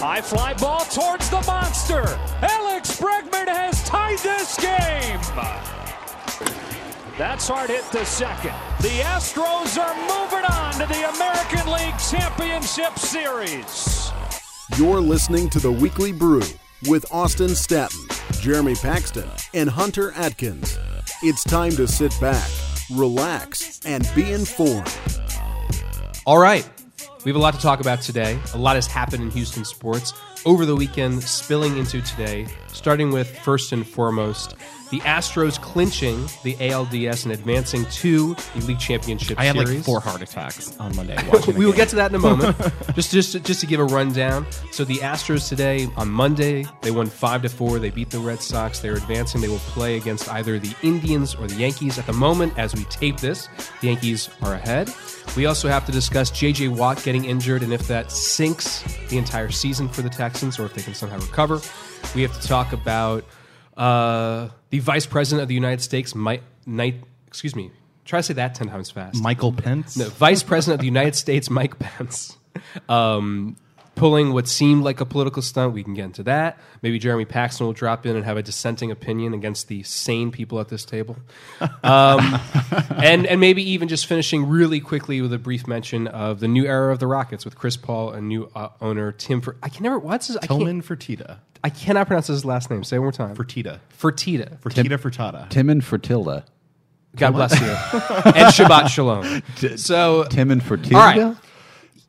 High fly ball towards the monster. Alex Bregman has tied this game. That's hard hit to second. The Astros are moving on to the American League Championship Series. You're listening to the Weekly Brew with Austin Staton, Jeremy Paxton, and Hunter Atkins. It's time to sit back, relax, and be informed. All right. We have a lot to talk about today. A lot has happened in Houston sports over the weekend, spilling into today, starting with first and foremost the Astros clinching the ALDS and advancing to the league championship I had series. like four heart attacks on Monday. we will get to that in a moment. just, just, just to give a rundown. So the Astros today on Monday they won five to four. They beat the Red Sox. They're advancing. They will play against either the Indians or the Yankees. At the moment, as we tape this, the Yankees are ahead. We also have to discuss J.J. Watt getting injured and if that sinks the entire season for the Texans or if they can somehow recover. We have to talk about uh, the Vice President of the United States, Mike Knight. Excuse me. Try to say that ten times fast. Michael Pence. No, Vice President of the United States, Mike Pence, um, pulling what seemed like a political stunt. We can get into that. Maybe Jeremy Paxton will drop in and have a dissenting opinion against the sane people at this table. Um, and, and maybe even just finishing really quickly with a brief mention of the new era of the Rockets with Chris Paul and new uh, owner Tim. Fer- I can never. What's his? I, can't, Tillman Fertitta. I cannot pronounce his last name. Say it one more time. Fertitta. Fertitta. Fertitta Fertata. Tim and Fertilda. God bless you. and Shabbat Shalom. So Tim and Fertilda. All right.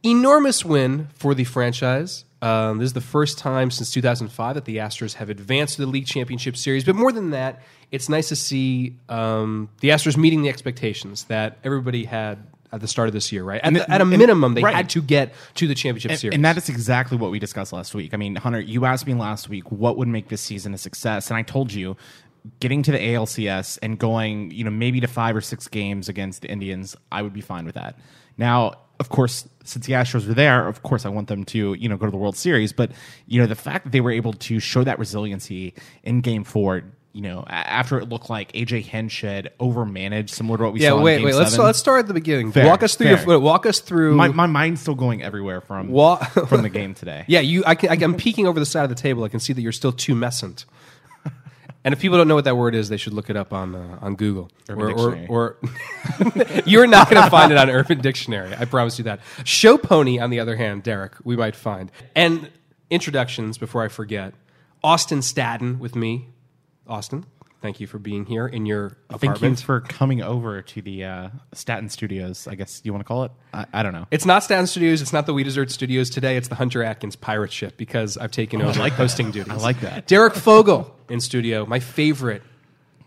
Enormous win for the franchise. Um, this is the first time since 2005 that the Astros have advanced to the league championship series. But more than that, it's nice to see um, the Astros meeting the expectations that everybody had at the start of this year, right? At, the- at a minimum, they right. had to get to the championship And, series. and that is exactly what we discussed last week. I mean, Hunter, you asked me last week what would make this season a success, and I told you getting to the ALCS and going, you know, maybe to five or six games against the Indians, I would be fine with that. Now, of course, since the Astros are there, of course, I want them to, you know, go to the World Series. But you know, the fact that they were able to show that resiliency in Game Four. You know, after it looked like AJ Hinch overmanaged, similar to what we yeah, saw. in wait, wait. Let's let's start at the beginning. Fair, walk us through fair. your walk us through My, my mind's still going everywhere from Wa- from the game today. Yeah, you. I can, I, am peeking over the side of the table. I can see that you're still tumescent. And if people don't know what that word is, they should look it up on uh, on Google. Urban or, Dictionary. or, or you're not going to find it on Urban Dictionary. I promise you that. Show Pony, on the other hand, Derek, we might find. And introductions before I forget. Austin Staton with me. Austin, thank you for being here in your apartment. Thank you for coming over to the uh, Staton Studios. I guess you want to call it. I, I don't know. It's not Staton Studios. It's not the We Desert Studios today. It's the Hunter Atkins pirate ship because I've taken over like that. hosting duties. I like that. Derek Fogel in studio, my favorite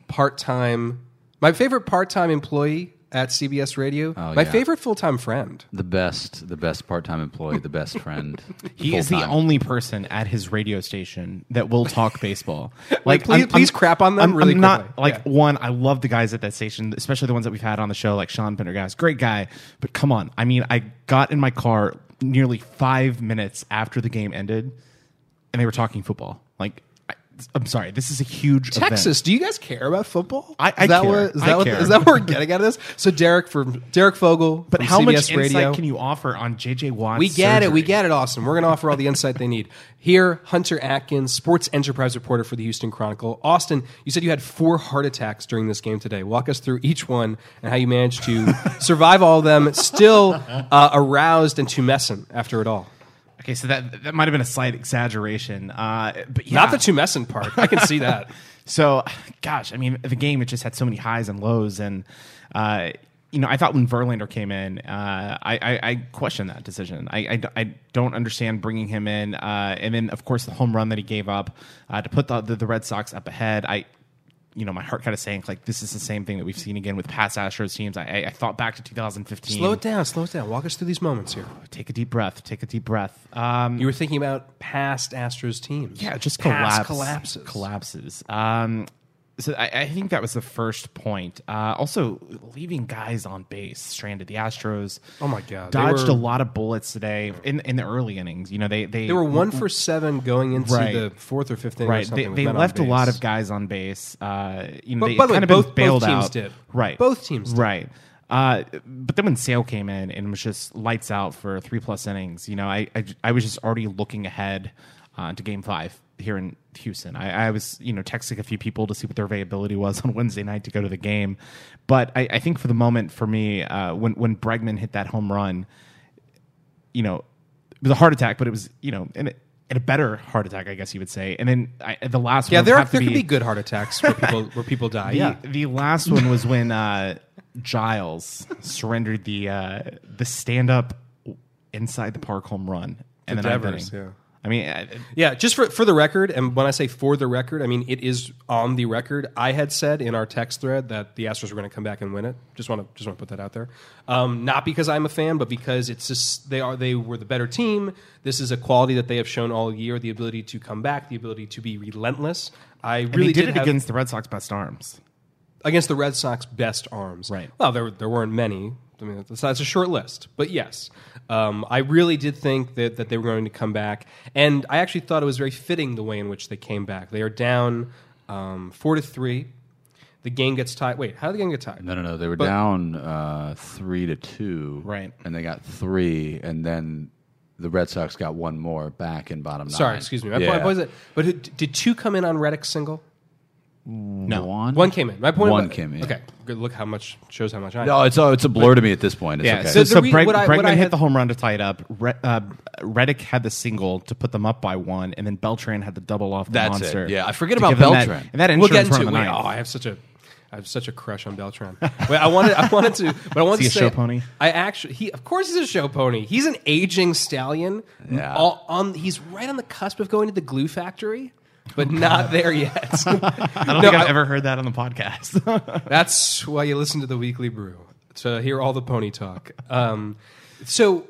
part time, my favorite part time employee at CBS Radio, Oh, my yeah. favorite full time friend. The best, the best part-time employee, the best friend. He is the full-time. only person at his radio station that will talk baseball. Like, please- please crap on them I'm, really I'm not quickly. like Yeah. one. I love the guys at that station, especially the ones that we've had on the show, like Sean Pendergast, great guy. But come on, I mean, I got in my car nearly five minutes after the game ended, and they were talking football. Like, I, I'm sorry, this is a huge event. Texas, do you guys care about football? I- I is that care. What, is I that what, care. is that what we're getting out of this? So Derek from Derek Fogel, But how CBS much insight Radio. can you offer on JJ Watt's We get it. We get it, Austin. We're going to offer all the insight they need. Here, Hunter Atkins, sports enterprise reporter for the Houston Chronicle. Austin, you said you had four heart attacks during this game today. Walk us through each one and how you managed to survive all of them, still uh, aroused and tumescent after it all. Okay, so that that might have been a slight exaggeration, uh, but yeah. Not the tumescent part. I can see that. So, gosh, I mean, the game it just had so many highs and lows, and uh, you know, I thought when Verlander came in, uh, I, I, I questioned that decision. I, I, I don't understand bringing him in, uh, and then of course the home run that he gave up uh, to put the, the the Red Sox up ahead. I. You know, my heart kind of sank. Like this is the same thing that we've seen again with past Astros teams. I, I, thought back to 2015. Slow it down. Slow it down. Walk us through these moments here. Take a deep breath. Take a deep breath. Um, You were thinking about past Astros teams. Yeah, just collapse, collapses. collapses. Um, so I, I think that was the first point. Uh, also, leaving guys on base stranded. The Astros. Oh my God, dodged were- a lot of bullets today in in the early innings. You know, they they They were one for seven going into Right. the fourth or fifth inning. right. They, they left a lot of guys on base. Uh, you know, But they by the way, kind of both- bailed both teams out. did. Right. Both teams did. Right. Uh, but then when Sale came in and was just lights out for three plus innings, you know, I I, I was just already looking ahead uh, to Game Five here in Houston. I, I was you know texting a few people to see what their availability was on Wednesday night to go to the game. But I, I think for the moment, for me, uh, when when Bregman hit that home run, you know, it was a heart attack, but it was you know, and. It, and a better heart attack, I guess you would say. And then I, the last Yeah, one there, have to there can be good heart attacks where people where people die. the, yeah, the last one was when uh, Giles surrendered the uh, the stand up inside the park home run and To then Devers, inning. yeah. I mean, uh, Yeah, just for for the record, and when I say for the record, I mean it is on the record. I had said in our text thread that the Astros were going to come back and win it. Just want to just want to put that out there. Um, not because I'm a fan, but because it's just they are they were the better team. This is a quality that they have shown all year: the ability to come back, the ability to be relentless. I and really he did, it have- against the Red Sox best arms. against the Red Sox best arms. Right. Well, there there weren't many. I mean, that's, that's a short list, but yes, um, I really did think that that they were going to come back, and I actually thought it was very fitting the way in which they came back. They are down um, four to three. The game gets tied. Wait, how did the game get tied? No, no, no. They were But- down uh, three to two, Right. And they got three, and then the Red Sox got one more back in bottom nine. Sorry, excuse me. My yeah. point was it. But who- did two come in on Reddick's single? No. one. One came in. My point. One about- came in. Okay, good. Look how much shows how much I. No, it's a, it's a blur to me at this point. It's Yeah, okay. so, The- so re- Breg- what I- Bregman I hit had- the home run to tie it up. Re- uh, Reddick had the single to put them up by one, and then Beltran had the double off the That's it. monster. Yeah, I forget to about give them that- Beltran. and that we'll get into run it. the Wait, oh. I have such a, I have such a crush on Beltran. Wait, I wanted, I wanted to, but I wanted Is to he a say, show pony? I actually, he, of course, he's a show pony. He's an aging stallion. Yeah. All, on, he's right on the cusp of going to the glue factory, but not there yet. I don't think I've ever heard that on the podcast. That's why you listen to the Weekly Brew to hear all the pony talk. Um, so,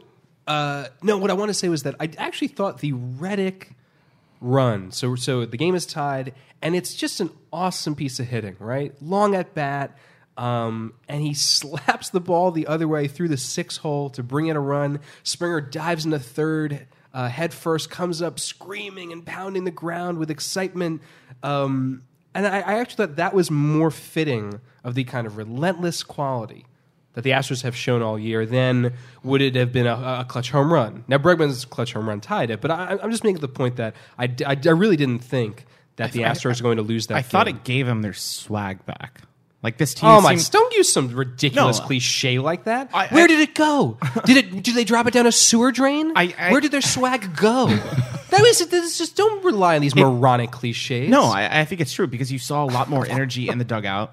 uh, no, what I want to say was that I actually thought the Reddick run. So, so the game is tied, and it's just an awesome piece of hitting, right? Long at bat. Um, and he slaps the ball the other way through the six hole to bring in a run. Springer dives into third, uh, head first, comes up screaming and pounding the ground with excitement. Um, and I, I actually thought that was more fitting of the kind of relentless quality that the Astros have shown all year than would it have been a, a clutch home run. Now, Bregman's clutch home run tied it, but I, I'm just making the point that I I really didn't think that the Astros are going to lose that. I thought it gave them their swag back. Like this team. Oh my! Don't use some ridiculous No. cliche like that. I- Where I- did it go? Did it? Did they drop it down a sewer drain? I- I- Where did their swag go? that was this is just don't rely on these moronic cliches. No, I, I think it's true because you saw a lot more energy in the dugout.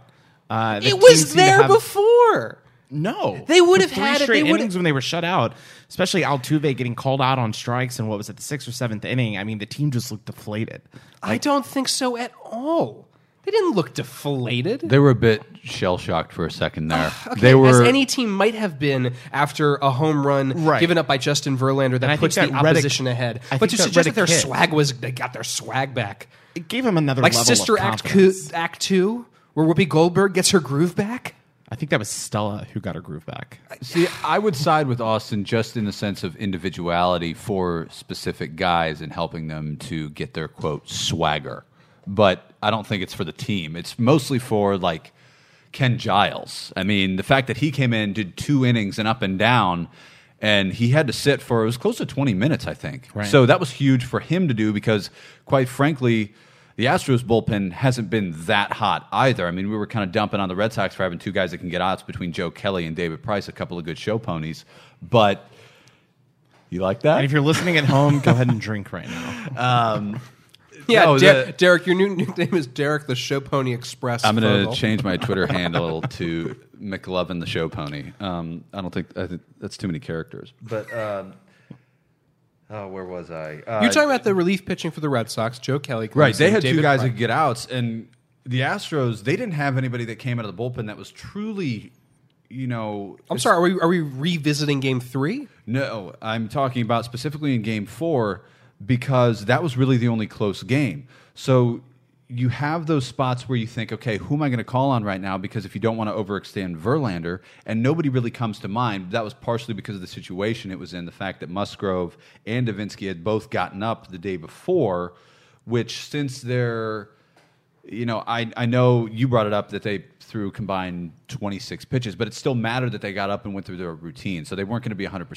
Uh, the it team was seemed to there have- before. No, They would have three had it. straight They would- innings when they were shut out, especially Altuve getting called out on strikes and what was it, the sixth or seventh inning. I mean, the team just looked deflated. I don't think so at all. They didn't look deflated. They were a bit shell shocked for a second there. Okay, they were as any team might have been after a home run Right. given up by Justin Verlander that I think puts that the Reddick- opposition ahead. I but think to that suggest that Reddick their hit. swag was they got their swag back, It gave him another like level Sister of Act, confidence. Two, Act Two, where Whoopi Goldberg gets her groove back. I think that was Stella who got her groove back. See, I would side with Austin just in the sense of individuality for specific guys and helping them to get their quote swagger. But I don't think it's for the team. It's mostly for like Ken Giles. I mean, the fact that he came in, did two innings and up and down, and he had to sit for it was close to 20 minutes, I think. Right. So that was huge for him to do because, quite frankly, the Astros bullpen hasn't been that hot either. I mean, we were kind of dumping on the Red Sox for having two guys that can get outs between Joe Kelly and David Price, a couple of good show ponies. But you like that? And if you're listening at home, go ahead and drink right now. Um, Yeah, No, Der- the- Derek, your new nickname is Derek the Show Pony Express. I'm going to change my Twitter handle to McLovin the Show Pony. Um, I don't think I think that's too many characters. But um, oh, where was I? Uh, You're talking about the relief pitching for the Red Sox. Joe Kelly, comes right? They in, had two guys Price. that could get outs, and the Astros they didn't have anybody that came out of the bullpen that was truly, you know. I'm sorry. Are we, are we revisiting Game Three? No, I'm talking about specifically in game four because that was really the only close game. So you have those spots where you think, okay, who am I going to call on right now? Because if you don't want to overextend Verlander, and nobody really comes to mind, that was partially because of the situation it was in, the fact that Musgrove and Devenski had both gotten up the day before, which since they're you know, I I know you brought it up that they threw combined 26 pitches, but it still mattered that they got up and went through their routine, so they weren't going to be 100.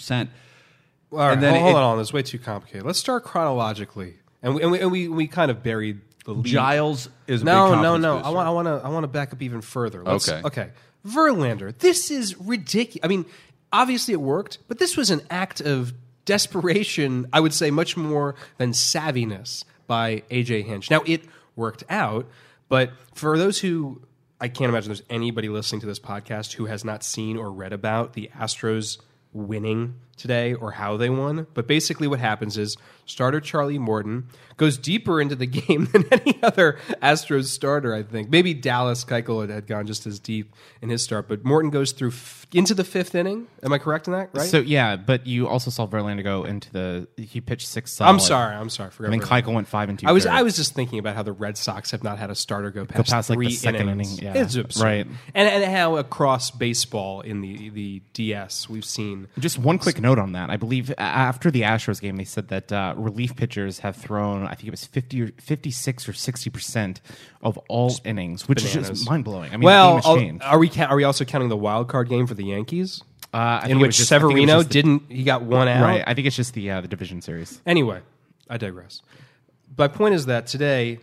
All right, And then hold, hold it- on, it's way too complicated. Let's start chronologically, and we and we, and we, we kind of buried the lead. Giles is a no, no, no. I want, I want to, I want to back up even further. Let's- Okay. okay. Verlander, this is ridiculous. I mean, obviously it worked, but this was an act of desperation. I would say much more than savviness by AJ Hinch. Now it worked out, but for those who I can't imagine there's anybody listening to this podcast who has not seen or read about the Astros winning today or how they won. But basically, what happens is starter Charlie Morton goes deeper into the game than any other Astros starter, I think. Maybe Dallas Keuchel had gone just as deep in his start, but Morton goes through f- into the fifth inning. Am I correct in that? Right? So yeah, but you also saw Verlander go into the. He pitched six. I'm sorry. I'm sorry. Forgot I think Keuchel went five and two. I was. I was just thinking about how the Red Sox have not had a starter go past, past, like, the three second innings. inning, yeah. It's absurd. Right. And and how across baseball in the the DS we've seen Just one quick note on that. I believe after the Astros game, they said that uh, relief pitchers have thrown, I think it was 50 or 56 or 60% of all innings, which is just mind blowing. I mean, well, the game I'll- has changed. are we ca- are we also counting the wild card game for the Yankees? Uh, I think in which just- Severino the- didn't he got one out. Right. I think it's just the uh, the division series. Anyway, I digress. My point is that today,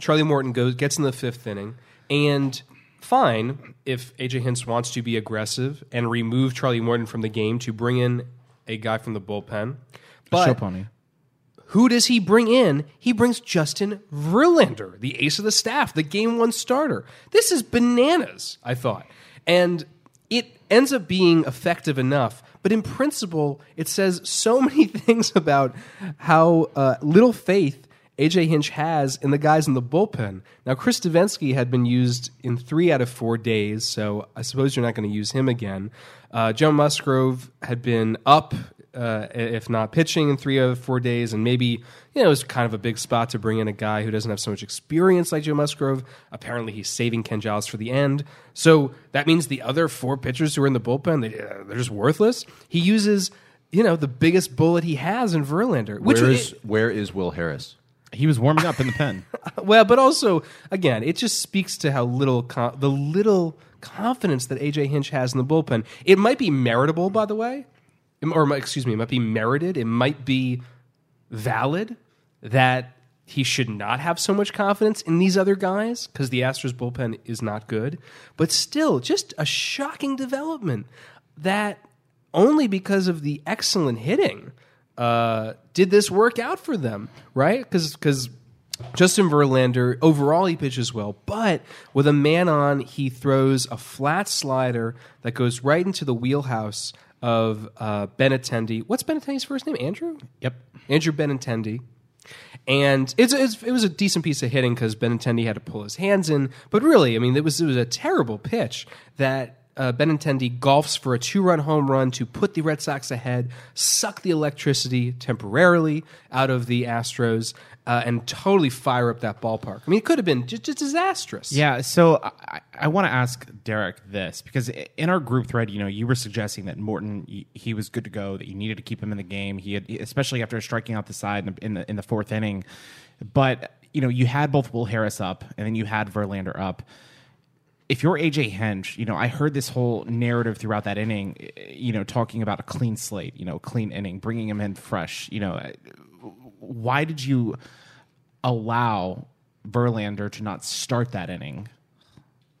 Charlie Morton goes gets in the fifth inning, and fine if AJ Hinch wants to be aggressive and remove Charlie Morton from the game to bring in a guy from the bullpen. But who does he bring in? He brings Justin Verlander, the ace of the staff, the game one starter. This is bananas, I thought. And it ends up being effective enough. But in principle, it says so many things about how uh, little faith AJ Hinch has in the guys in the bullpen. Now, Chris Devenski had been used in three out of four days, so I suppose you're not going to use him again. Uh, Joe Musgrove had been up uh, if not pitching in three out of four days, and maybe you know it was kind of a big spot to bring in a guy who doesn't have so much experience like Joe Musgrove. Apparently, he's saving Ken Giles for the end, so that means the other four pitchers who are in the bullpen they, uh, they're just worthless. He uses you know the biggest bullet he has in Verlander, which Where is is where is Will Harris? He was warming up in the pen. well, but also again, it just speaks to how little the little confidence that AJ Hinch has in the bullpen. It might be meritable, by the way, or excuse me, it might be merited. It might be valid that he should not have so much confidence in these other guys because the Astros bullpen is not good. But still, just a shocking development that only because of the excellent hitting uh, did this work out for them, right? Because because Justin Verlander overall he pitches well, but with a man on, he throws a flat slider that goes right into the wheelhouse of uh, Benintendi. What's Ben Benintendi's first name? Andrew. Yep. Andrew Ben Benintendi. And it's, it's, it was a decent piece of hitting because Benintendi had to pull his hands in. But really, I mean, it was, it was a terrible pitch that uh, Benintendi golfs for a two run home run to put the Red Sox ahead, suck the electricity temporarily out of the Astros, uh, and totally fire up that ballpark. I mean, it could have been just, just disastrous. Yeah, so I, I want to ask Derek this because in our group thread, you know, you were suggesting that Morton he- was good to go, that you needed to keep him in the game. He had, especially after striking out the side in the in the, in the fourth inning. But you know, you had both Will Harris up, and then you had Verlander up. If you're AJ Hinch, you know, I heard this whole narrative throughout that inning, eh, you know, talking about a clean slate, you know, clean inning, bringing him in fresh. You know, eh, why did you allow Verlander to not start that inning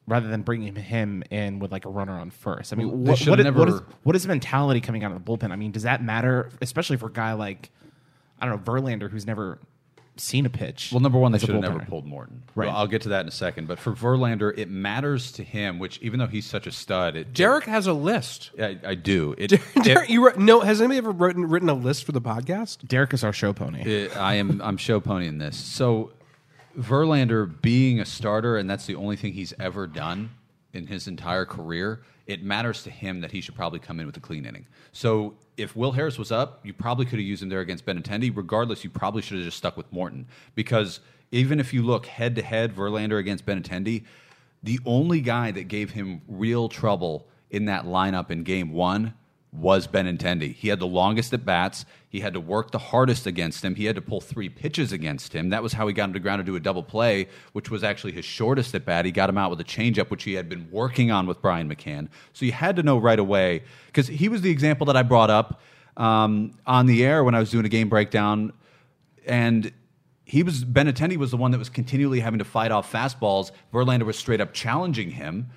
rather than bringing him in with like a runner on first? I mean, They what, what, is, never- what is what is the mentality coming out of the bullpen? I mean, does that matter, especially for a guy like I don't know Verlander who's never seen a pitch? Well, number one, they should have never pulled Morton. Right. Well, I'll get to that in a second. But for Verlander, it matters to him, which even though he's such a stud, it, Derek has a list. I, I do. It, Derek, you wrote, no, has anybody ever written, written a list for the podcast? Derek is our show pony. it- I am I'm show ponying this. So Verlander being a starter, and that's the only thing he's ever done in his entire career. It matters to him that he should probably come in with a clean inning. So if Will Harris was up, you probably could have used him there against Benintendi. Regardless, you probably should have just stuck with Morton because even if you look head to head, Verlander against Benintendi, the only guy that gave him real trouble in that lineup in Game One was Benintendi. He had the longest at bats. He had to work the hardest against him. He had to pull three pitches against him. That was how he got him to ground to do a double play, which was actually his shortest at bat. He got him out with a changeup, which he had been working on with Brian McCann. So you had to know right away because he was the example that I brought up um, on the air when I was doing a game breakdown, and he was Benintendi was the one that was continually having to fight off fastballs. Verlander was straight up challenging him,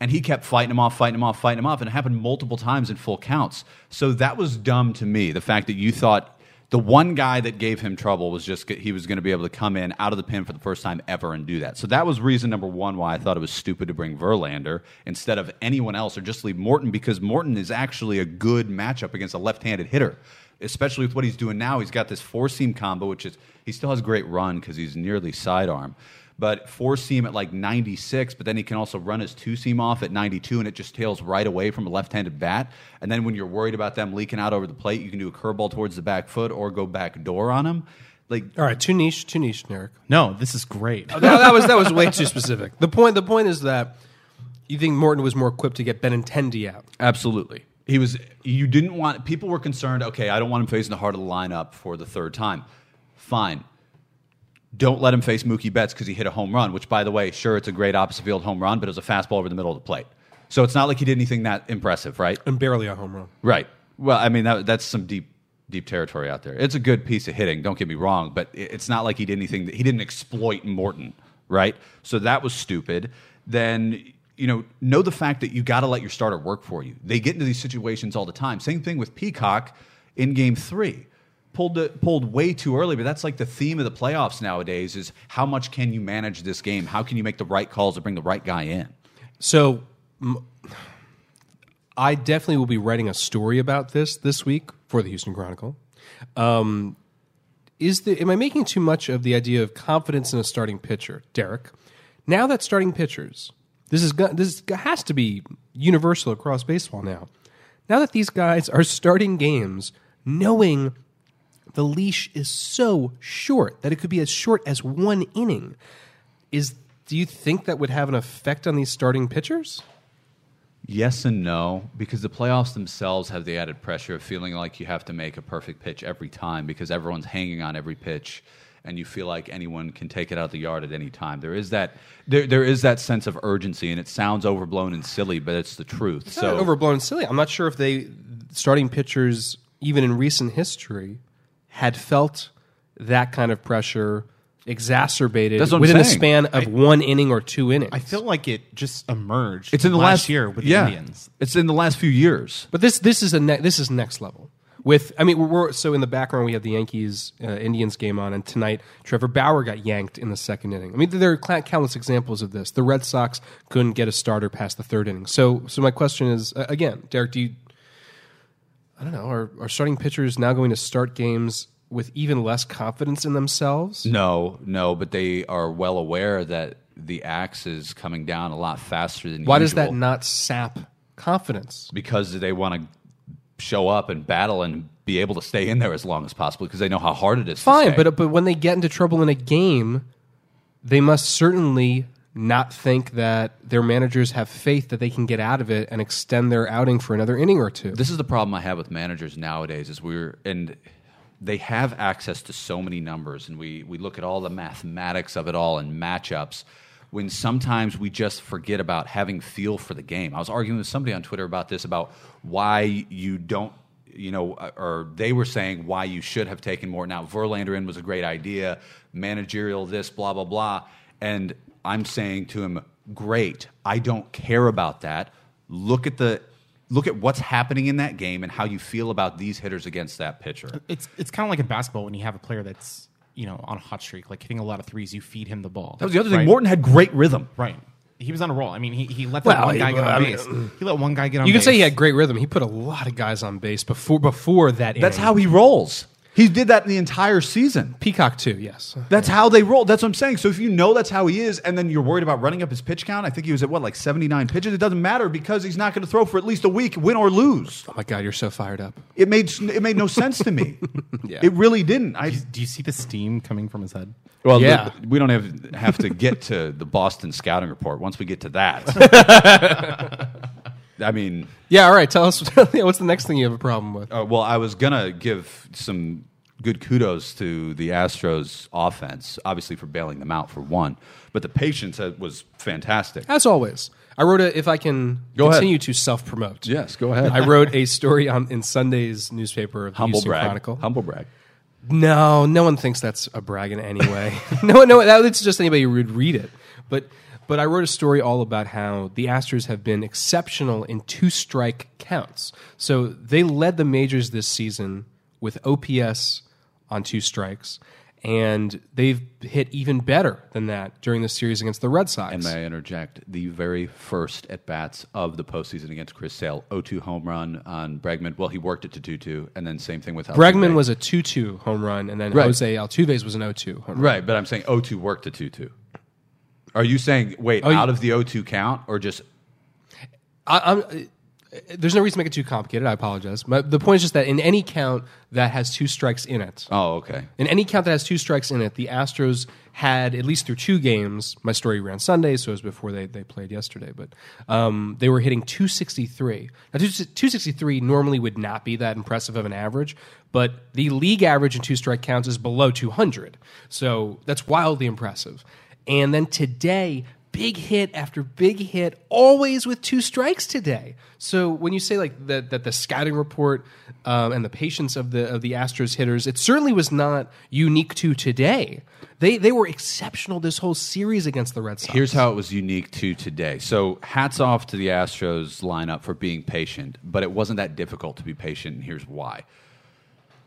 and he kept fighting him off, fighting him off, fighting him off, and it happened multiple times in full counts. So that was dumb to me. The fact that you thought the one guy that gave him trouble was just he was going to be able to come in out of the pin for the first time ever and do that. So that was reason number one why I thought it was stupid to bring Verlander instead of anyone else or just leave Morton because Morton is actually a good matchup against a left-handed hitter especially with what he's doing now. He's got this four seam combo, which is he still has great run because he's nearly sidearm. But four seam at like 96, but then he can also run his two seam off at 92, and it just tails right away from a left handed bat. And then when you're worried about them leaking out over the plate, you can do a curveball towards the back foot or go back door on him. Like, All right, too niche, too niche, Derek. No, this is great. Oh, that, that was that was way too specific. The point the point is that you think Morton was more equipped to get Benintendi out. Absolutely. He was. You didn't want. People were concerned. Okay, I don't want him facing the heart of the lineup for the third time. Fine. Don't let him face Mookie Betts because he hit a home run. Which, by the way, sure, it's a great opposite field home run, but it was a fastball over the middle of the plate. So it's not like he did anything that impressive, right? And barely a home run. Right. Well, I mean, that, that's some deep, deep territory out there. It's a good piece of hitting. Don't get me wrong, but it's not like he did anything. That, he didn't exploit Morton, right? So that was stupid. Then you know, know the fact that you got to let your starter work for you. They get into these situations all the time. Same thing with Peacock in Game Three. Pulled pulled way too early, but that's like the theme of the playoffs nowadays: is how much can you manage this game? How can you make the right calls to bring the right guy in? So, I definitely will be writing a story about this this week for the Houston Chronicle. Um, is the am I making too much of the idea of confidence in a starting pitcher, Derek? Now that starting pitchers, this is this has to be universal across baseball now. Now that these guys are starting games knowing the leash is so short that it could be as short as one inning, is do you think that would have an effect on these starting pitchers? Yes and no, because the playoffs themselves have the added pressure of feeling like you have to make a perfect pitch every time because everyone's hanging on every pitch and you feel like anyone can take it out of the yard at any time. There is that there, there is that sense of urgency and it sounds overblown and silly, but it's the truth. so so overblown and silly. I'm not sure if they starting pitchers, even in recent history, had felt that kind of pressure exacerbated That's what I'm within a saying. span of one inning or two innings. I feel like it just emerged. it's in the last, last, year with yeah, the Indians. It's in the last few years. But this this is a ne- this is next level. With I mean we're, we're so in the background we have the Yankees uh, Indians game on and tonight Trevor Bauer got yanked in the second inning. I mean there are cla- countless examples of this. The Red Sox couldn't get a starter past the third inning. So so my question is uh, again, Derek, do you I don't know, are, are starting pitchers now going to start games with even less confidence in themselves? No, no, but they are well aware that the axe is coming down a lot faster than you. Why does that not sap confidence? because they want to show up and battle and be able to stay in there as long as possible because they know how hard it is. to Fine, but but when they get into trouble in a game, they must certainly not think that their managers have faith that they can get out of it and extend their outing for another inning or two. this is the problem I have with managers nowadays. Is we're and they have access to so many numbers, and we we look at all the mathematics of it all and matchups. When sometimes we just forget about having feel for the game. I was arguing with somebody on Twitter about this about why you don't you know, uh, or they were saying why you should have taken more. Now, Verlander in was a great idea, managerial this, blah, blah, blah. And I'm saying to him, great. I don't care about that. Look at the. Look at what's happening in that game and how you feel about these hitters against that pitcher. It's it's kind of like in basketball when you have a player that's you know on a hot streak, like hitting a lot of threes. You feed him the ball. That was the other thing. Right? Morton had great rhythm. Right. He was on a roll. I mean, he, he let that Well, one guy he- get on I mean, base. he let one guy get on base. you can base. say he had great rhythm. He put a lot of guys on base before before that. That's inning. how he rolls. He did that the entire season. Peacock too. Yes, That's how they roll. That's what I'm saying. So if you know that's how he is, and then you're worried about running up his pitch count, I think he was at what like 79 pitches. It doesn't matter because he's not going to throw for at least a week, win or lose. oh my God, you're so fired up. It made it made no sense to me. Yeah. It really didn't. I Do you see the steam coming from his head? well, Yeah. look, we don't have have to get to the Boston scouting report. Once we get to that, I mean, Yeah, all right. Tell us what's the next thing you have a problem with. uh, well, I was gonna give some good kudos to the Astros offense, obviously for bailing them out for one, but the patience uh, was fantastic. As always, I wrote a. If I can Go ahead. continue to self promote. Yes, go ahead. I wrote a story on in Sunday's newspaper, the Humble Houston brag. Chronicle. Humble brag. No, no one thinks that's a brag in any way. no, no, that's just anybody who would read it. But but I wrote a story all about how the Astros have been exceptional in two strike counts. So they led the majors this season with OPS on two strikes, and they've hit even better than that during the series against the Red Sox. And may I interject? The very first at bats of the postseason against Chris Sale, 0-2 home run on Bregman. Well, he worked it to 2-2, and then same thing with Bregman Altuve. was a 2 2 home run, and then Right. Jose Altuve's was an 0 2 home run. right, but I'm saying 0-2 worked to 2-2. Are you saying wait Oh, you- out of the 0-2 count or just I, I'm, there's no reason to make it too complicated. I apologize. But the point is just that in any count that has two strikes in it, oh okay in any count that has two strikes in it, the Astros had at least through two games. My story ran Sunday, so it was before they, they played yesterday. But um, they were hitting 263. Now, 263 normally would not be that impressive of an average, but the league average in two strike counts is below 200. So that's wildly impressive. And then today, big hit after big hit, always with two strikes today. So when you say like that, that the scouting report um, and the patience of the of the Astros hitters, it certainly was not unique to today. They they were exceptional this whole series against the Red Sox. Here's how it was unique to today. So, hats off to the Astros lineup for being patient, but it wasn't that difficult to be patient, and here's why.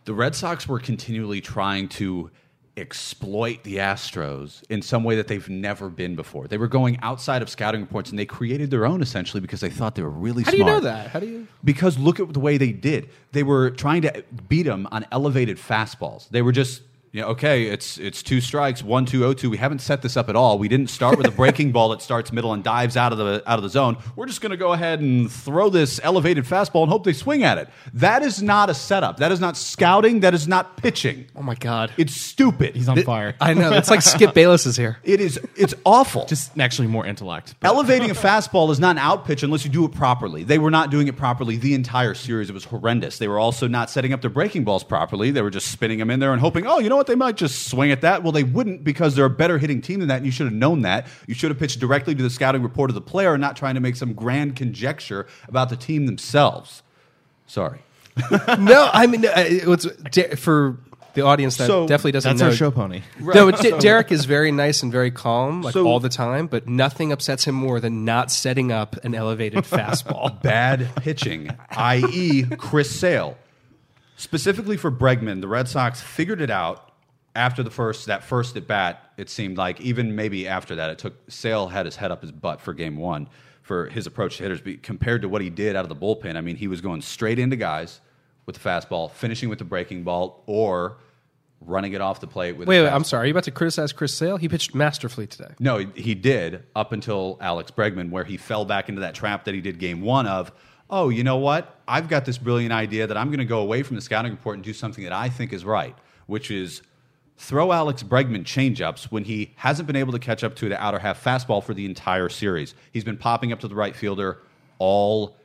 The Red Sox were continually trying to exploit the Astros in some way that they've never been before. They were going outside of scouting reports and they created their own essentially because they thought they were really how smart. do you know that? How do you? Because look at the way they did. They were trying to beat them on elevated fastballs. They were just, you know, okay, it's it's two strikes, one two oh two. We haven't set this up at all. We didn't start with a breaking ball that starts middle and dives out of the out of the zone. We're just going to go ahead and throw this elevated fastball and hope they swing at it. That is not a setup. That is not scouting. That is not pitching. Oh my God! It's stupid. He's on fire. I know it's like Skip Bayless is here. It is. It's awful. Just actually more intellect. But Elevating a fastball is not an out pitch unless you do it properly. They were not doing it properly the entire series. It was horrendous. They were also not setting up their breaking balls properly. They were just spinning them in there and hoping, oh, you know what, they might just swing at that. Well, they wouldn't because they're a better hitting team than that, and you should have known that. You should have pitched directly to the scouting report of the player and not trying to make some grand conjecture about the team themselves. Sorry. no, I mean uh, it's for the audience that So, definitely doesn't that's know. our show pony. No, D- Derek is very nice and very calm, like So- all the time. But nothing upsets him more than not setting up an elevated fastball. bad pitching, i.e., Chris Sale. Specifically for Bregman, the Red Sox figured it out after the first that first at bat. It seemed like even maybe after that, it took Sale had his head up his butt for Game One for his approach to hitters. But compared to what he did out of the bullpen, I mean, he was going straight into guys with the fastball, finishing with the breaking ball, or running it off the plate with. Wait, wait, I'm sorry. Are you about to criticize Chris Sale? He pitched masterfully today. no, he- he did up until Alex Bregman, where he fell back into that trap that he did game one of. Oh, you know what? I've got this brilliant idea that I'm going to go away from the scouting report and do something that I think is right, which is throw Alex Bregman changeups when he hasn't been able to catch up to the outer half fastball for the entire series. He's been popping up to the right fielder all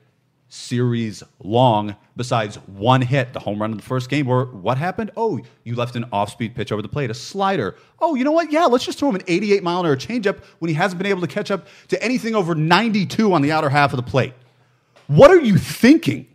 series long, besides one hit, the home run in the first game. Where what happened? Oh, you left an off speed pitch over the plate, a slider. Oh, you know what? Yeah, let's just throw him an 88 mile an hour changeup when he hasn't been able to catch up to anything over 92 on the outer half of the plate. What are you thinking?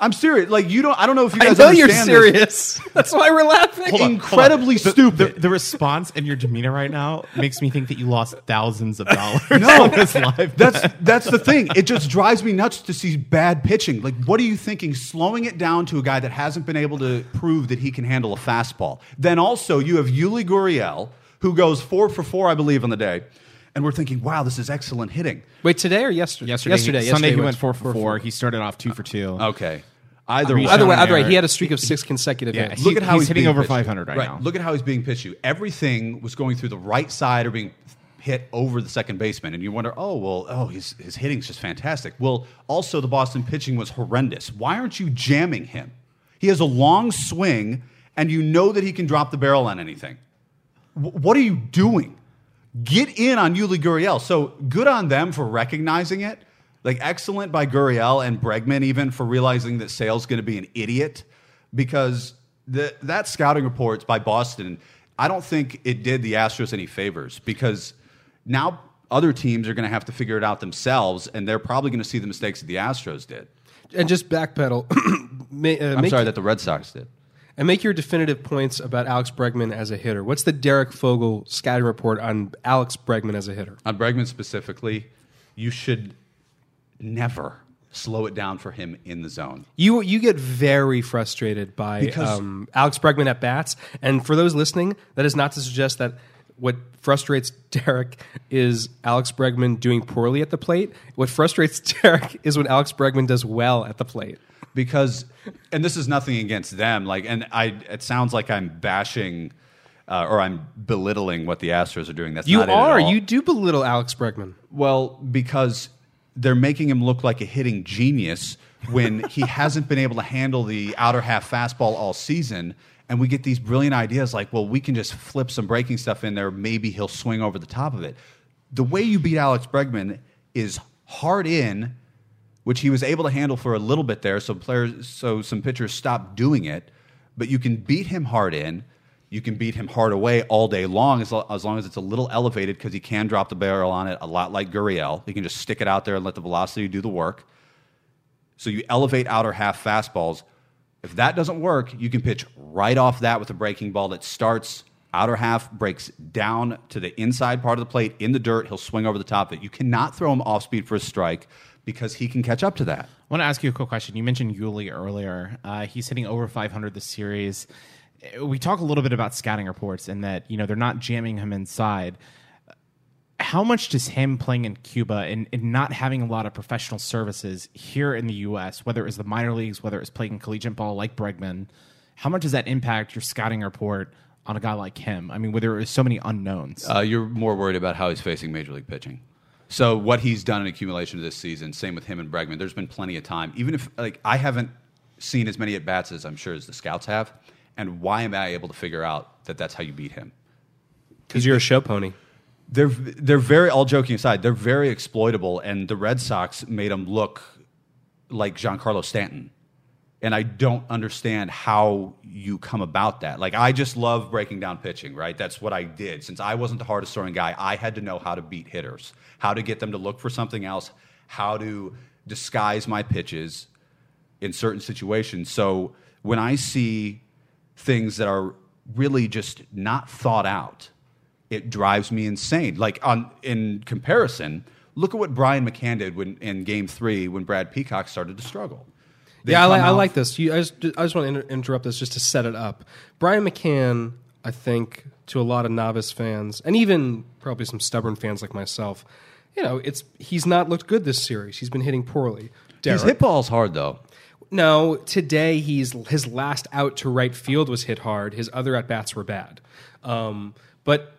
I'm serious. Like you don't. I don't know if you guys. I guys. know you're understand this. serious. That's why we're laughing. Hold on, Incredibly hold stupid. The, the, the response and your demeanor right now makes me think that you lost thousands of dollars No, on this live. That's that's the thing. It just drives me nuts to see bad pitching. Like, what are you thinking? Slowing it down to a guy that hasn't been able to prove that he can handle a fastball. Then also you have Yuli Gurriel, who goes four for four, I believe, on the day, and we're thinking, wow, this is excellent hitting. Wait, today or yesterday? yesterday, Yesterday. Sunday yesterday he went four for four. four. He started off two for two. Okay, either way. Either way, Sean either way, he had a streak of six consecutive Yeah, hits. Look at how he's he's, hitting over pitched to. 500 right now. Look at how he's being pitched to. Everything was going through the right side or being hit over the second baseman, and you wonder, oh well, oh his his hitting's just fantastic. Well, also the Boston pitching was horrendous. Why aren't you jamming him? He has a long swing, and you know that he can drop the barrel on anything. W- what are you doing? Get in on Yuli Gurriel. So good on them for recognizing it. Like excellent by Gurriel and Bregman even for realizing that Sale's going to be an idiot because the, that scouting reports by Boston, I don't think it did the Astros any favors because now other teams are going to have to figure it out themselves and they're probably going to see the mistakes that the Astros did. And just backpedal. Ma- uh, I'm sorry that the Red Sox did. And make your definitive points about Alex Bregman as a hitter. What's the Derek Fogel scouting report on Alex Bregman as a hitter? On Bregman specifically, you should never slow it down for him in the zone. You you get very frustrated by um, Alex Bregman at bats, and for those listening, that is not to suggest that what frustrates Derek is Alex Bregman doing poorly at the plate. What frustrates Derek is when Alex Bregman does well at the plate. because and this is nothing against them like and i it sounds like i'm bashing uh, or i'm belittling what the astros are doing that's You not it at are you do belittle Alex Bregman. well because they're making him look like a hitting genius when he hasn't been able to handle the outer half fastball all season and we get these brilliant ideas like well we can just flip some breaking stuff in there maybe he'll swing over the top of it the way you beat alex bregman is hard in which he was able to handle for a little bit there. So players, so some pitchers stopped doing it. But you can beat him hard in, you can beat him hard away all day long, as, as long as it's a little elevated because he can drop the barrel on it a lot like Gurriel. He can just stick it out there and let the velocity do the work. So you elevate outer half fastballs. If that doesn't work, you can pitch right off that with a breaking ball that starts outer half, breaks down to the inside part of the plate in the dirt. He'll swing over the top of it. You cannot throw him off speed for a strike because he can catch up to that. I want to ask you a quick question. You mentioned Yuli earlier. Uh, he's hitting over 500 this series. Uh, We talk a little bit about scouting reports and that you know they're not jamming him inside. How much does him playing in Cuba and, and not having a lot of professional services here in the U.S., whether it was the minor leagues, whether it's playing collegiate ball like Bregman, how much does that impact your scouting report on a guy like him? I mean, where there are so many unknowns. Uh, you're more worried about how he's facing major league pitching. So what he's done in accumulation this season, same with him and Bregman. There's been plenty of time. Even if like I haven't seen as many at bats as I'm sure as the scouts have, and why am I able to figure out that that's how you beat him? Because you're a show pony. They're they're very all joking aside, they're very exploitable, and the Red Sox made him look like Giancarlo Stanton. And I don't understand how you come about that. Like I just love breaking down pitching, right? That's what I did. Since I wasn't the hardest throwing guy, I had to know how to beat hitters, how to get them to look for something else, how to disguise my pitches in certain situations. So when I see things that are really just not thought out, it drives me insane. Like on in comparison, look at what Brian McCann did when in Game Three when Brad Peacock started to struggle. They yeah, I, come like, I like this. You, I, just, I just want to inter- interrupt this just to set it up. Brian McCann, I think, to a lot of novice fans, and even probably some stubborn fans like myself, you know, it's he's not looked good this series. He's been hitting poorly. He's Derek. hit balls hard though. No, today he's his last out to right field was hit hard. His other at bats were bad. Um, but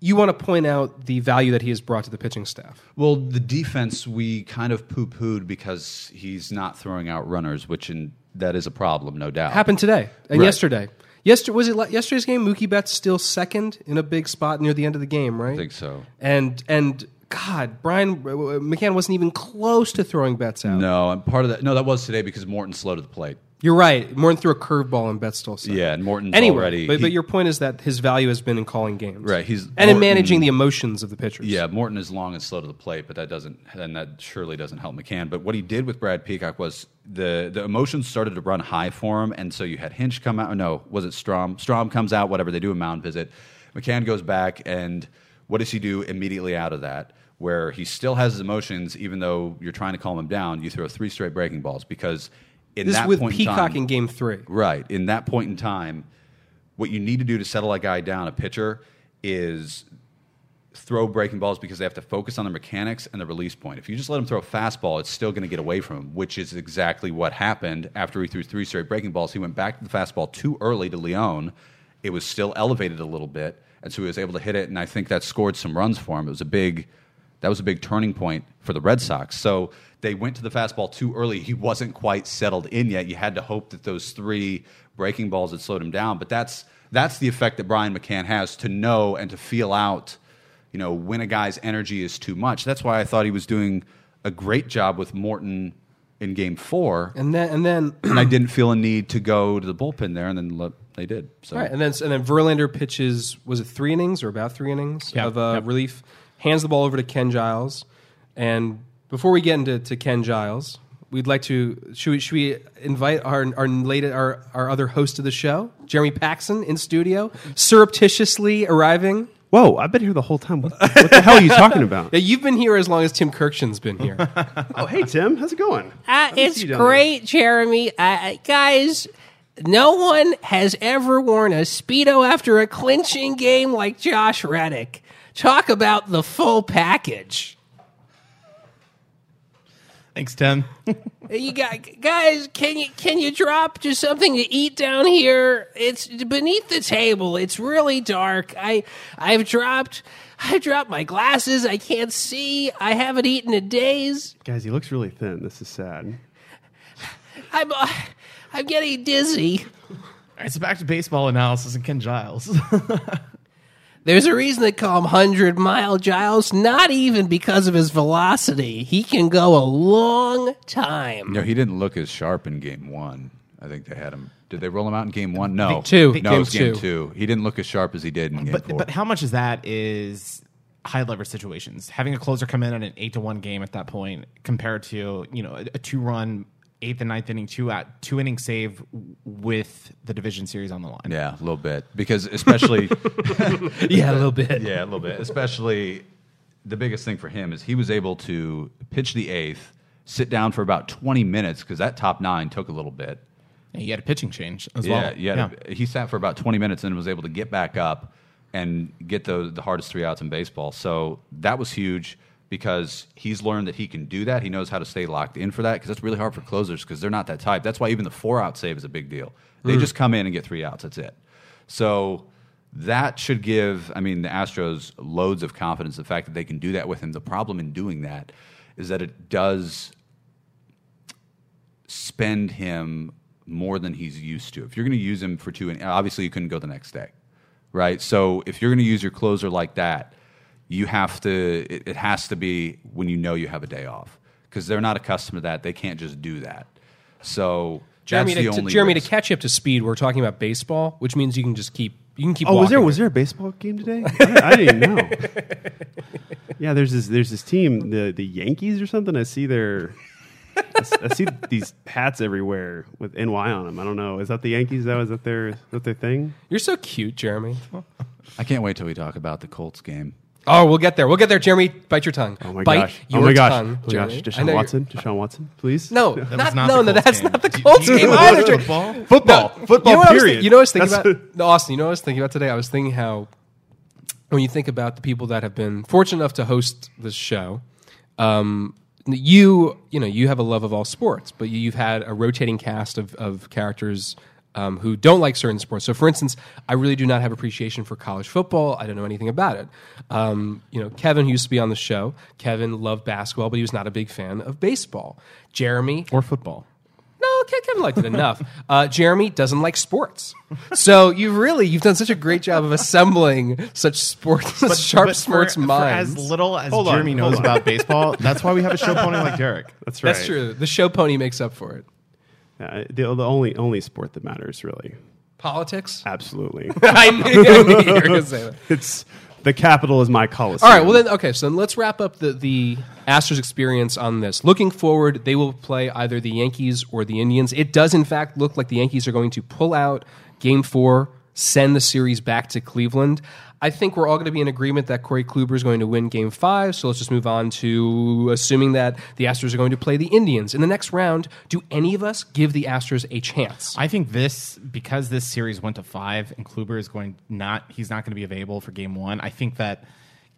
you want to point out the value that he has brought to the pitching staff. Well, the defense we kind of poo pooed because he's not throwing out runners, which in, that is a problem, no doubt. Happened today and Right. yesterday. Yesterday was it yesterday's game? Mookie Betts still second in a big spot near the end of the game, right? I think so. And and God, Brian uh, McCann wasn't even close to throwing Betts out. No, and part of that. No, that was today because Morton slowed to the plate. You're right. Morton threw a curveball and Betts still. Yeah, and Morton's anyway, already. but, but your point is that his value has been in calling games, Right, he's- and in managing the emotions of the pitchers. Yeah, Morton is long and slow to the plate, but that doesn't, and that surely doesn't help McCann. But what he did with Brad Peacock was the the emotions started to run high for him, and so you had Hinch come out. No, was it Strom? Strom comes out. Whatever they do a mound visit, McCann goes back, and what does he do immediately out of that? Where he still has his emotions, even though you're trying to calm him down. You throw three straight breaking balls because in this that is with point in Peacock time, in Game Three. Right. In that point in time, what you need to do to settle a guy down, a pitcher, is throw breaking balls because they have to focus on the mechanics and the release point. If you just let him throw a fastball, it's still going to get away from him, which is exactly what happened after he threw three straight breaking balls. He went back to the fastball too early to Leon. It was still elevated a little bit, and so he was able to hit it, and I think that scored some runs for him. It was a big that was a big turning point for the Red Sox. So they went to the fastball too early. He wasn't quite settled in yet. You had to hope that those three breaking balls had slowed him down. But that's that's the effect that Brian McCann has to know and to feel out, you know, when a guy's energy is too much. That's why I thought he was doing a great job with Morton in game four, And then and then and I didn't feel a need to go to the bullpen there, and then le- they did. So Right, and then and then Verlander pitches was it three innings or about three innings Yeah, of uh, yep. relief, hands the ball over to Ken Giles, and before we get into to Ken Giles, we'd like to should we, should we invite our our latest our our other host of the show, Jeremy Paxton, in studio, surreptitiously arriving. Whoa, I've been here the whole time. What, what the hell are you talking about? Yeah, you've been here as long as Tim Kirkshin's been here. Oh, hey, Tim. How's it going? Uh, it's see you down great, Jeremy. Uh, guys, no one has ever worn a Speedo after a clinching game like Josh Reddick. Talk about the full package. Thanks, Tim. You got guys, can you can you drop just something to eat down here? It's beneath the table. It's really dark. I I've dropped I dropped my glasses. I can't see. I haven't eaten in days. Guys, he looks really thin. This is sad. I'm uh, I'm getting dizzy. All right, so back to baseball analysis and Ken Giles. There's a reason they call him 100 Mile Giles, not even because of his velocity. He can go a long time. no, he didn't look as sharp in game one. I think they had him. Did they roll him out in game one? No, two. No, Game it was game two. two. He didn't look as sharp as he did in game but four. but how much is that is high leverage situations? Having a closer come in at an eight to one game at that point compared to you know a, a two run eighth and ninth inning two at two inning save with the division series on the line. yeah, a little bit because especially yeah, a little bit. Yeah, a little bit. Especially the biggest thing for him is he was able to pitch the eighth, sit down for about 20 minutes because that top nine took a little bit. And he had a pitching change as yeah, well. yeah. He sat for about 20 minutes and was able to get back up and get the, the hardest three outs in baseball. So that was huge because he's learned that he can do that. He knows how to stay locked in for that because that's really hard for closers because they're not that type. That's why even the four out save is a big deal. They mm. just come in and get three outs. That's it. So that should give, I mean, the Astros loads of confidence. The fact that they can do that with him. The problem in doing that is that it does spend him more than he's used to. If you're going to use him for two, and obviously you couldn't go the next day, right? So if you're going to use your closer like that, you have to. It, it has to be when you know you have a day off because they're not accustomed to that. They can't just do that. So Jeremy, that's to, the to- only Jeremy, to catch you up to speed, we're talking about baseball, which means you can just keep you can keep. Oh, was there walking. was there a baseball game today? I, I didn't know. Yeah, there's this there's this team, the the Yankees or something. I see their I see these hats everywhere with NY on them. I don't know. Is that the Yankees? That was that their is that their thing? You're so cute, Jeremy. I can't wait till we talk about the Colts game. Oh, we'll get there. We'll get there, Jeremy. Bite your tongue. Oh my Bite gosh! Your oh my gosh! tongue, oh my Jeremy. gosh! I know Deshaun you're- Watson, Deshaun Watson, please. No, That was not, not no, the no, Colts that's game. not the Do you- Colts do you game know either. about Jeremy. football? Football, No, football. You know what I was period. you know what I was thinking That's- about? No, Austin, you know what I was thinking about today? I was thinking how when you think about the people that have been fortunate enough to host this show, um, you you know you have a love of all sports, but you, you've had a rotating cast of, of characters um, who don't like certain sports. So, for instance, I really do not have appreciation for college football. I don't know anything about it. Um, you know, Kevin, who used to be on the show, Kevin loved basketball, but he was not a big fan of baseball. Jeremy Or football. no, Ke- Kevin liked it enough. Uh, Jeremy doesn't like sports, so you've really you've done such a great job of assembling such sports, but, sharp But sports for, for minds. as little as Hold Jeremy hold knows on. about baseball, that's why we have a show pony like Derek. That's right. That's true. The show pony makes up for it. Yeah, the, the only only sport that matters, really. Politics. Absolutely. I knew, I knew you were going to say that. it's the capital is my coliseum. All right. Well, then, okay. So then let's wrap up the the Astros experience on this. Looking forward, they will play either the Yankees or the Indians. It does, in fact, look like the Yankees are going to pull out Game Four, send the series back to Cleveland. I think we're all going to be in agreement that Corey Kluber is going to win Game Five. So let's just move on to assuming that the Astros are going to play the Indians in the next round. Do any of us give the Astros a chance? I think this because this series went to five and Kluber is going not he's not going to be available for game one. I think that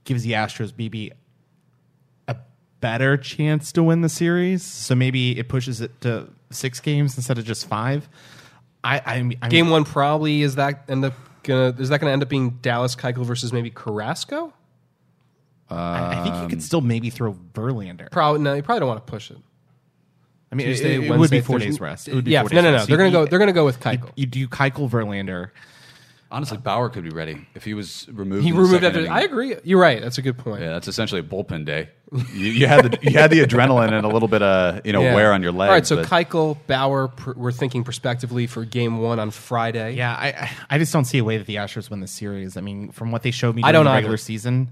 gives the Astros maybe a better chance to win the series. So maybe it pushes it to six games instead of just five. I I, I mean, Game One probably is that end up gonna is that going to end up being Dallas Keuchel versus maybe Carrasco? I, I think you could still maybe throw Verlander. Probably no. You probably don't want to push it. I mean, it, Tuesday, it would be four Thursday. days rest. It would be Yeah, four no, days no, no. rest. They're gonna go. They're gonna go with You, Keuchel. you do Keuchel Verlander. Honestly, Bauer could be ready if he was removed. He in removed second after. I agree. You're right. That's a good point. Yeah, that's essentially a bullpen day. You, you had the you had the adrenaline and a little bit of you know Yeah. wear on your legs. All right, so but- Keuchel, Bauer, pr- we're thinking prospectively for Game One on Friday. Yeah, I I- I just don't see a way that the Astros win this series. I mean, from what they showed me I don't the either. regular season,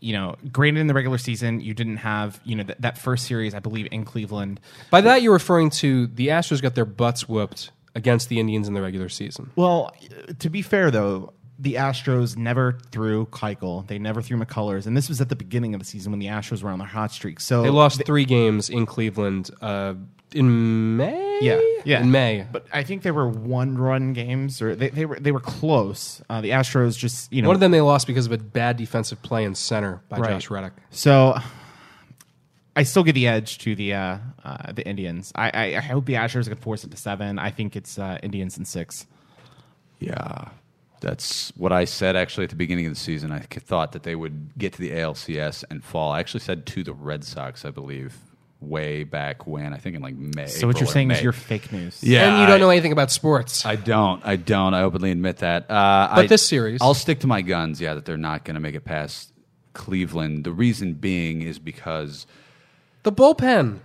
you know, granted in the regular season you didn't have you know th- that first series I believe in Cleveland. By that, you're referring to the Astros got their butts whooped against the Indians in the regular season. Well, to be fair though, the Astros never threw Keuchel. They never threw McCullers, and this was at the beginning of the season when the Astros were on their hot streak. So They lost three games in Cleveland uh, in May. Yeah, yeah, in May. But I think they were one-run games, or they, they were they were close. Uh, the Astros just you know One of them they lost because of a bad defensive play in center by Right. Josh Reddick. So I still give the edge to the uh, uh, the Indians. I, I, I hope the Astros can force it to seven. I think it's uh, Indians in six. Yeah, that's what I said actually at the beginning of the season. I thought that they would get to the ALCS and fall. I actually said to the Red Sox, I believe, way back when. I think in like May. So what you're saying May. is you're fake news. Yeah, and you don't I- know anything about sports. I don't. I don't. I openly admit that. Uh, But I- this series- I'll stick to my guns. Yeah, that they're not going to make it past Cleveland. The reason being is because the bullpen,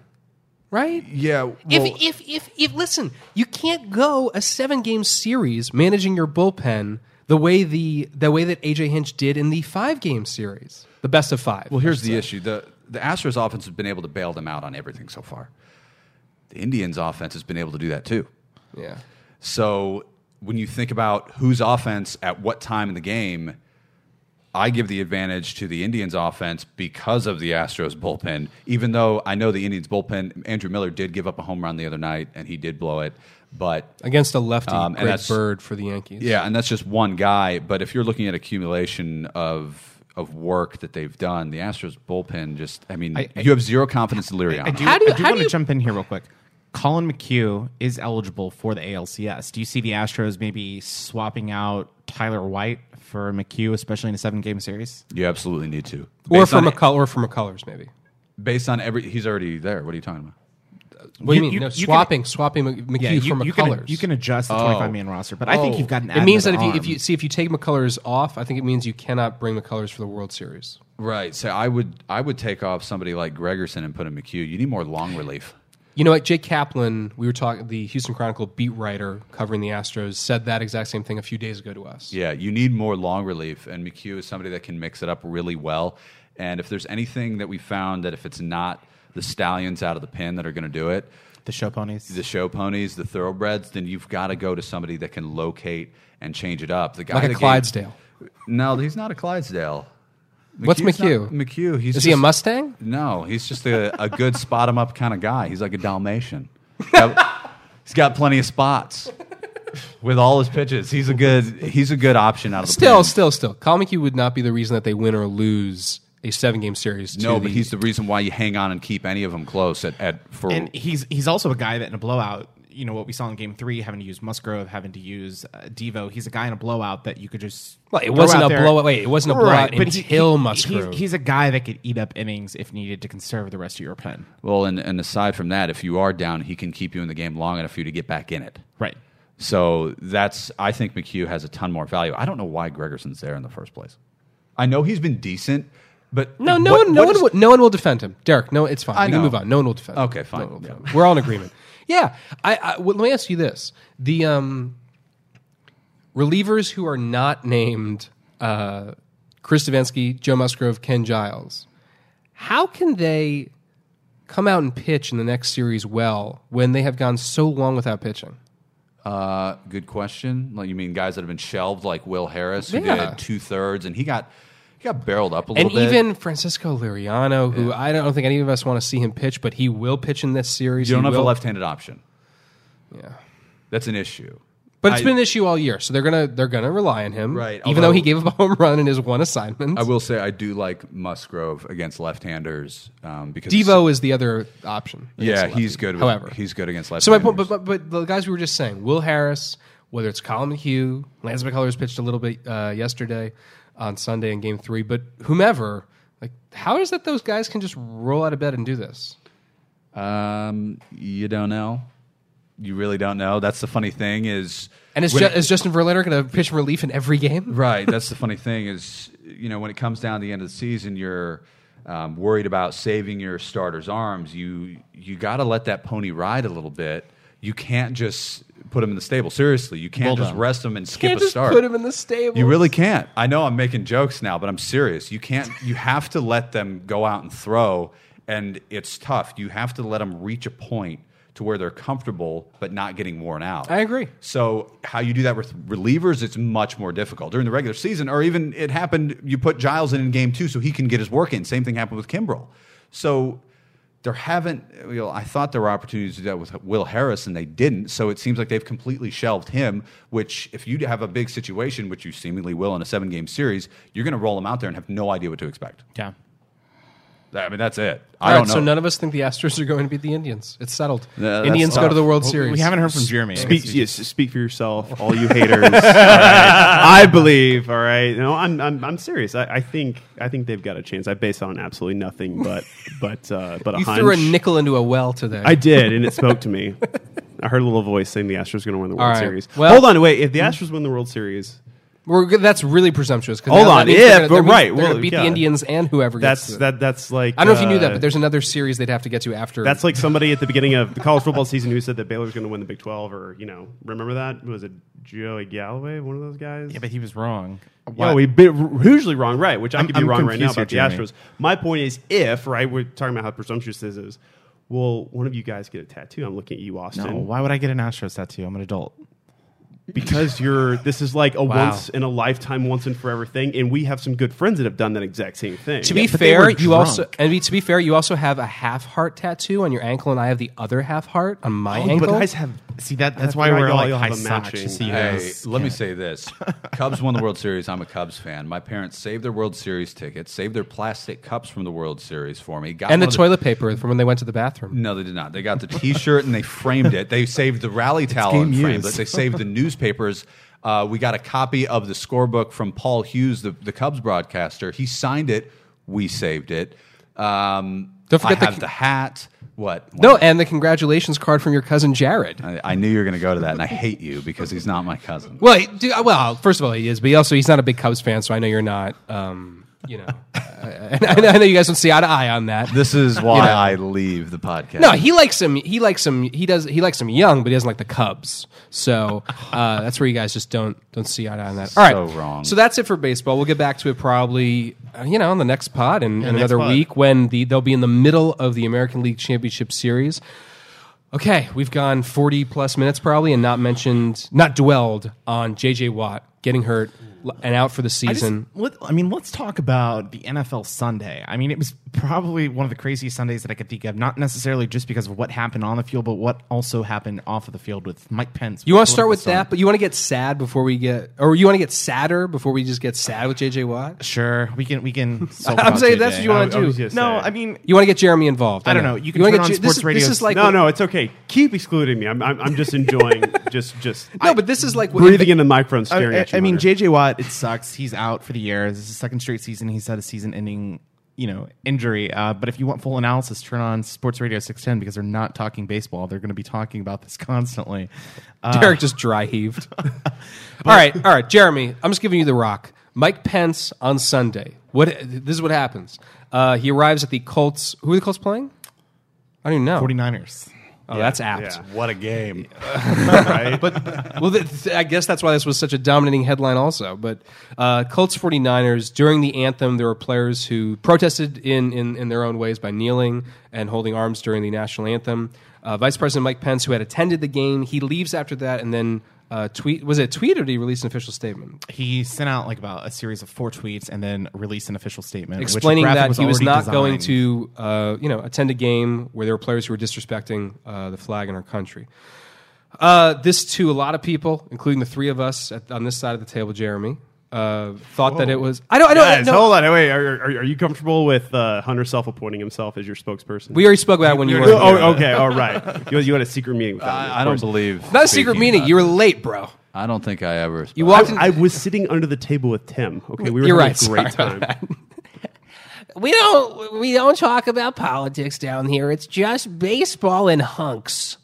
right? yeah, if, if if if listen, you can't go a seven game series managing your bullpen the way the the way that AJ Hinch did in the five game series, the best of five. Well, here's the issue: the the Astros offense has been able to bail them out on everything so far. The Indians offense has been able to do that too. Yeah, So when you think about whose offense at what time in the game, I give the advantage to the Indians offense because of the Astros bullpen. Even though I know the Indians bullpen, Andrew Miller did give up a home run the other night and he did blow it, but against a lefty, Um, and Greg that's- Bird for the Yankees. yeah, and that's just one guy. But if you're looking at accumulation of of work that they've done, the Astros bullpen just I mean, I- I- you have zero confidence in Liriano. I do, How do you- I do how want do to jump in here real quick. Collin McHugh is eligible for the ALCS. Do you see the Astros maybe swapping out Tyler White for McHugh, especially in a seven-game series? you absolutely need to. or Based for on- McCull or for McCullers maybe. based on every he's already there. What are you talking about? What do you You- mean? you- no, you can- swapping, swapping Mc- McHugh you, for you McCullers. can, you can adjust the Oh. 25 man roster, but I think Oh. you've got an. Oh. It means that if you if you see if you take McCullers off, I think it means you cannot bring McCullers for the World Series. Right. So I would I would take off somebody like Gregerson and put in McHugh. You need more long relief. You know what? Jake Kaplan, we were talking, the Houston Chronicle beat writer covering the Astros, said that exact same thing a few days ago to us. Yeah, you need more long relief, and McHugh is somebody that can mix it up really well. And if there's anything that we found that if it's not the stallions out of the pen that are going to do it, the show ponies. the show ponies, the thoroughbreds, then you've got to go to somebody that can locate and change it up. The guy Like a that gave- Clydesdale. no, he's not a Clydesdale. What's McHugh's not- McHugh? McHugh. He's Is he a just- Mustang? No, he's just a, a good spot him up kind of guy. He's like a Dalmatian. Got- he's got plenty of spots with all his pitches. He's a good he's a good option out of the Still, pen. still, still. Collin McHugh would not be the reason that they win or lose a seven game series. to No, but the- he's the reason why you hang on and keep any of them close at, at for and he's he's also a guy that in a blowout, you know what we saw in Game Three, having to use Musgrove, having to use uh, Devo. He's a guy in a blowout that you could just. Well, it wasn't a there. blowout- wait, it wasn't a blowout but he- until he- Musgrove. He's, he's a guy that could eat up innings if needed to conserve the rest of your pen. well, and, and aside from that, if you are down, he can keep you in the game long enough for you to get back in it. Right. So that's I think McHugh has a ton more value. I don't know why Gregerson's there in the first place. I know he's been decent, but no, no what- one, no what one, will, no one will defend him. Derek, no, it's fine. I we know. can move on. No one will defend. him. Okay, fine. No one will defend him. We're all in agreement. Yeah, I, I well, let me ask you this: the um, relievers who are not named uh, Chris Devenski, Joe Musgrove, Ken Giles, how can they come out and pitch in the next series well when they have gone so long without pitching? Uh, good question. Like you mean guys that have been shelved, like Will Harris, who Yeah. did two thirds, and he got he got barreled up a little bit. And bit. even Francisco Liriano, who I don't think any of us want to see him pitch, but he will pitch in this series. you don't He have a will. left-handed option. Yeah. That's an issue. But it's I- been an issue all year, so they're gonna they're gonna rely on him, Right, Even though although- he gave up a home run in his one assignment. I will say I do like Musgrove against left-handers um, because Devo is the other option. Yeah, against he's good. With, However, he's good against left. so my point, but, but but the guys we were just saying, Will Harris, whether it's Collin McHugh, Lance McCullers pitched a little bit uh, yesterday on Sunday in Game Three, but whomever, like, how is it those guys can just roll out of bed and do this? um, you don't know. You really don't know. That's the funny thing is, And is, Ju- it- is Justin Verlander going to pitch relief in every game? Right. That's the funny thing is, you know, when it comes down to the end of the season, you're um, worried about saving your starters' arms. You you got to let that pony ride a little bit. You can't just put him in the stable. Seriously, you can't Well just done. rest him and skip Can't a just start. put him in the stable. You really can't. I know I'm making jokes now, but I'm serious. You can't. You have to let them go out and throw, and it's tough. You have to let them reach a point to where they're comfortable but not getting worn out. I agree. So how you do that with relievers, it's much more difficult during the regular season, or even it happened. You put Giles in in game two so he can get his work in. Same thing happened with Kimbrel. So there haven't. You know, I thought there were opportunities to do that with Will Harris, and they didn't. So it seems like they've completely shelved him. Which, if you have a big situation, which you seemingly will in a seven-game series, you're going to roll him out there and have no idea what to expect. Yeah. I mean, that's it. All I right, don't know. so none of us think the Astros are going to beat the Indians. It's settled. Yeah, that's Indians go tough. to the World Well, Series. We haven't heard from Jeremy. Speak, yes, speak for yourself, all you haters. All right. I believe. All right, no, I'm I'm, I'm serious. I, I think I think they've got a chance. I base it on absolutely nothing, but but uh, but a You hunch. threw a nickel into a well today. I did, and it spoke to me. I heard a little voice saying the Astros are going to win the World All right. Series. Well- Hold on, wait. If the Astros win the World Series, We're good. That's really presumptuous. 'cause Hold now on, means they're if, gonna- but that means right, they're well, gonna beat yeah. the Indians and whoever gets that's to that that's like I don't know if you knew that, uh, but there's another series they'd have to get to after. That's like somebody at the beginning of the college football season who said that Baylor's going to win the Big 12, or you know, remember that was it Joey Galloway, one of those guys? Yeah, but he was wrong. Yeah, we be usually wrong, right? Which I I'm- could be I'm wrong right now about here, the Astros. My point is, if right, we're talking about how presumptuous this is. Will one of you guys get a tattoo? I'm looking at you, Austin. No, why would I get an Astros tattoo? I'm an adult. Because you're this is like a Wow. once in a lifetime, once and forever thing, and we have some good friends that have done that exact same thing. to be but fair, you drunk. also and to be fair, you also have a half heart tattoo on your ankle, and I have the other half heart on my oh, ankle. but guys have See that? That's I why we're y'all- like y'all high have a socks. matching- so Hey, guys let me say this: Cubs won the World Series. I'm a Cubs fan. My parents saved their World Series tickets, saved their plastic cups from the World Series for me, got and the one of toilet paper from when they went to the bathroom. No, they did not. They got the T-shirt and they framed it. They saved the rally towel game and framed it. They saved the newspapers. Uh, we got a copy of the scorebook from Paul Hughes, the, the Cubs broadcaster. He signed it. We saved it. Um, Don't forget I the- have the hat. What? No, and the congratulations card from your cousin Jared. I, I knew you were going to go to that, and I hate you because he's not my cousin. Well, he- well, first of all, he is, but he also he's not a big Cubs fan, so I know you're not. Um, you know, I, I, I know you guys don't see eye to eye on that. This is why You know. I leave the podcast. No, he likes him. He likes him. He does. He likes him young, but he doesn't like the Cubs. So uh, that's where you guys just don't don't see eye to eye on that. All right, So wrong. So that's it for baseball. We'll get back to it probably, uh, you know, on the next pod in, in next another pod. week when the they'll be in the middle of the American League Championship Series. Okay, we've gone forty plus minutes probably, and not mentioned, not dwelled on J.J. Watt getting hurt l- and out for the I, just, season. let, I mean, let's talk about the NFL Sunday. I mean, it was probably one of the craziest Sundays that I could think of. Not necessarily just because of what happened on the field, but what also happened off of the field with Mike Pence. you want to start with political that, but you want to get sad before we get, or you want to get sadder before we just get sad with J.J. Watt? Sure, we can. We can. I'm saying JJ. that's what you want to do. gonna No. I mean, You want to get Jeremy involved. I don't know. You can wanna turn on Jer- sports this, radio. This is like no, no, it's okay. Keep excluding me. I'm, I'm, I'm just enjoying just just no, but this is like what- breathing in the microphone, I, staring I- at you. I mean, JJ Watt, it sucks. He's out for the year. This is the second straight season he's had a season-ending, you know, injury. Uh, but if you want full analysis, turn on Sports Radio 610 because they're not talking baseball. They're going to be talking about this constantly. Uh, Derek just dry heaved. all right, all right, Jeremy. I'm just giving you the rock. Mike Pence on Sunday. What? This is what happens. Uh, he arrives at the Colts. Who are the Colts playing? I don't even know. 49ers. Oh, that's apt. yeah. What a game! Right? But well, th- th- I guess that's why this was such a dominating headline, also. But uh, Colts 49ers, during the anthem, there were players who protested in, in, in their own ways by kneeling and holding arms during the national anthem. Uh, Vice President Mike Pence, who had attended the game, he leaves after that and then uh, tweet. Was it a tweet or did he release an official statement? He sent out like about a series of four tweets and then released an official statement explaining that he was not going to, uh, you know, attend a game where there were players who were disrespecting uh, the flag in our country. Uh, this to a lot of people, including the three of us at, on this side of the table, Jeremy, uh, thought that it was. I don't. I don't. Guys, no, hold on. Wait, are, are, are you comfortable with uh, Hunter self-appointing himself as your spokesperson? We already spoke about when you were. Oh, okay. All right. You, you had a secret meeting with him. I, I don't believe. Not a secret meeting. You were late, bro. I don't think I ever. You walked. I, in, I was sitting under the table with Tim. Okay, we were You're having right. a great Sorry about time. We don't we don't talk about politics down here. It's just baseball and hunks.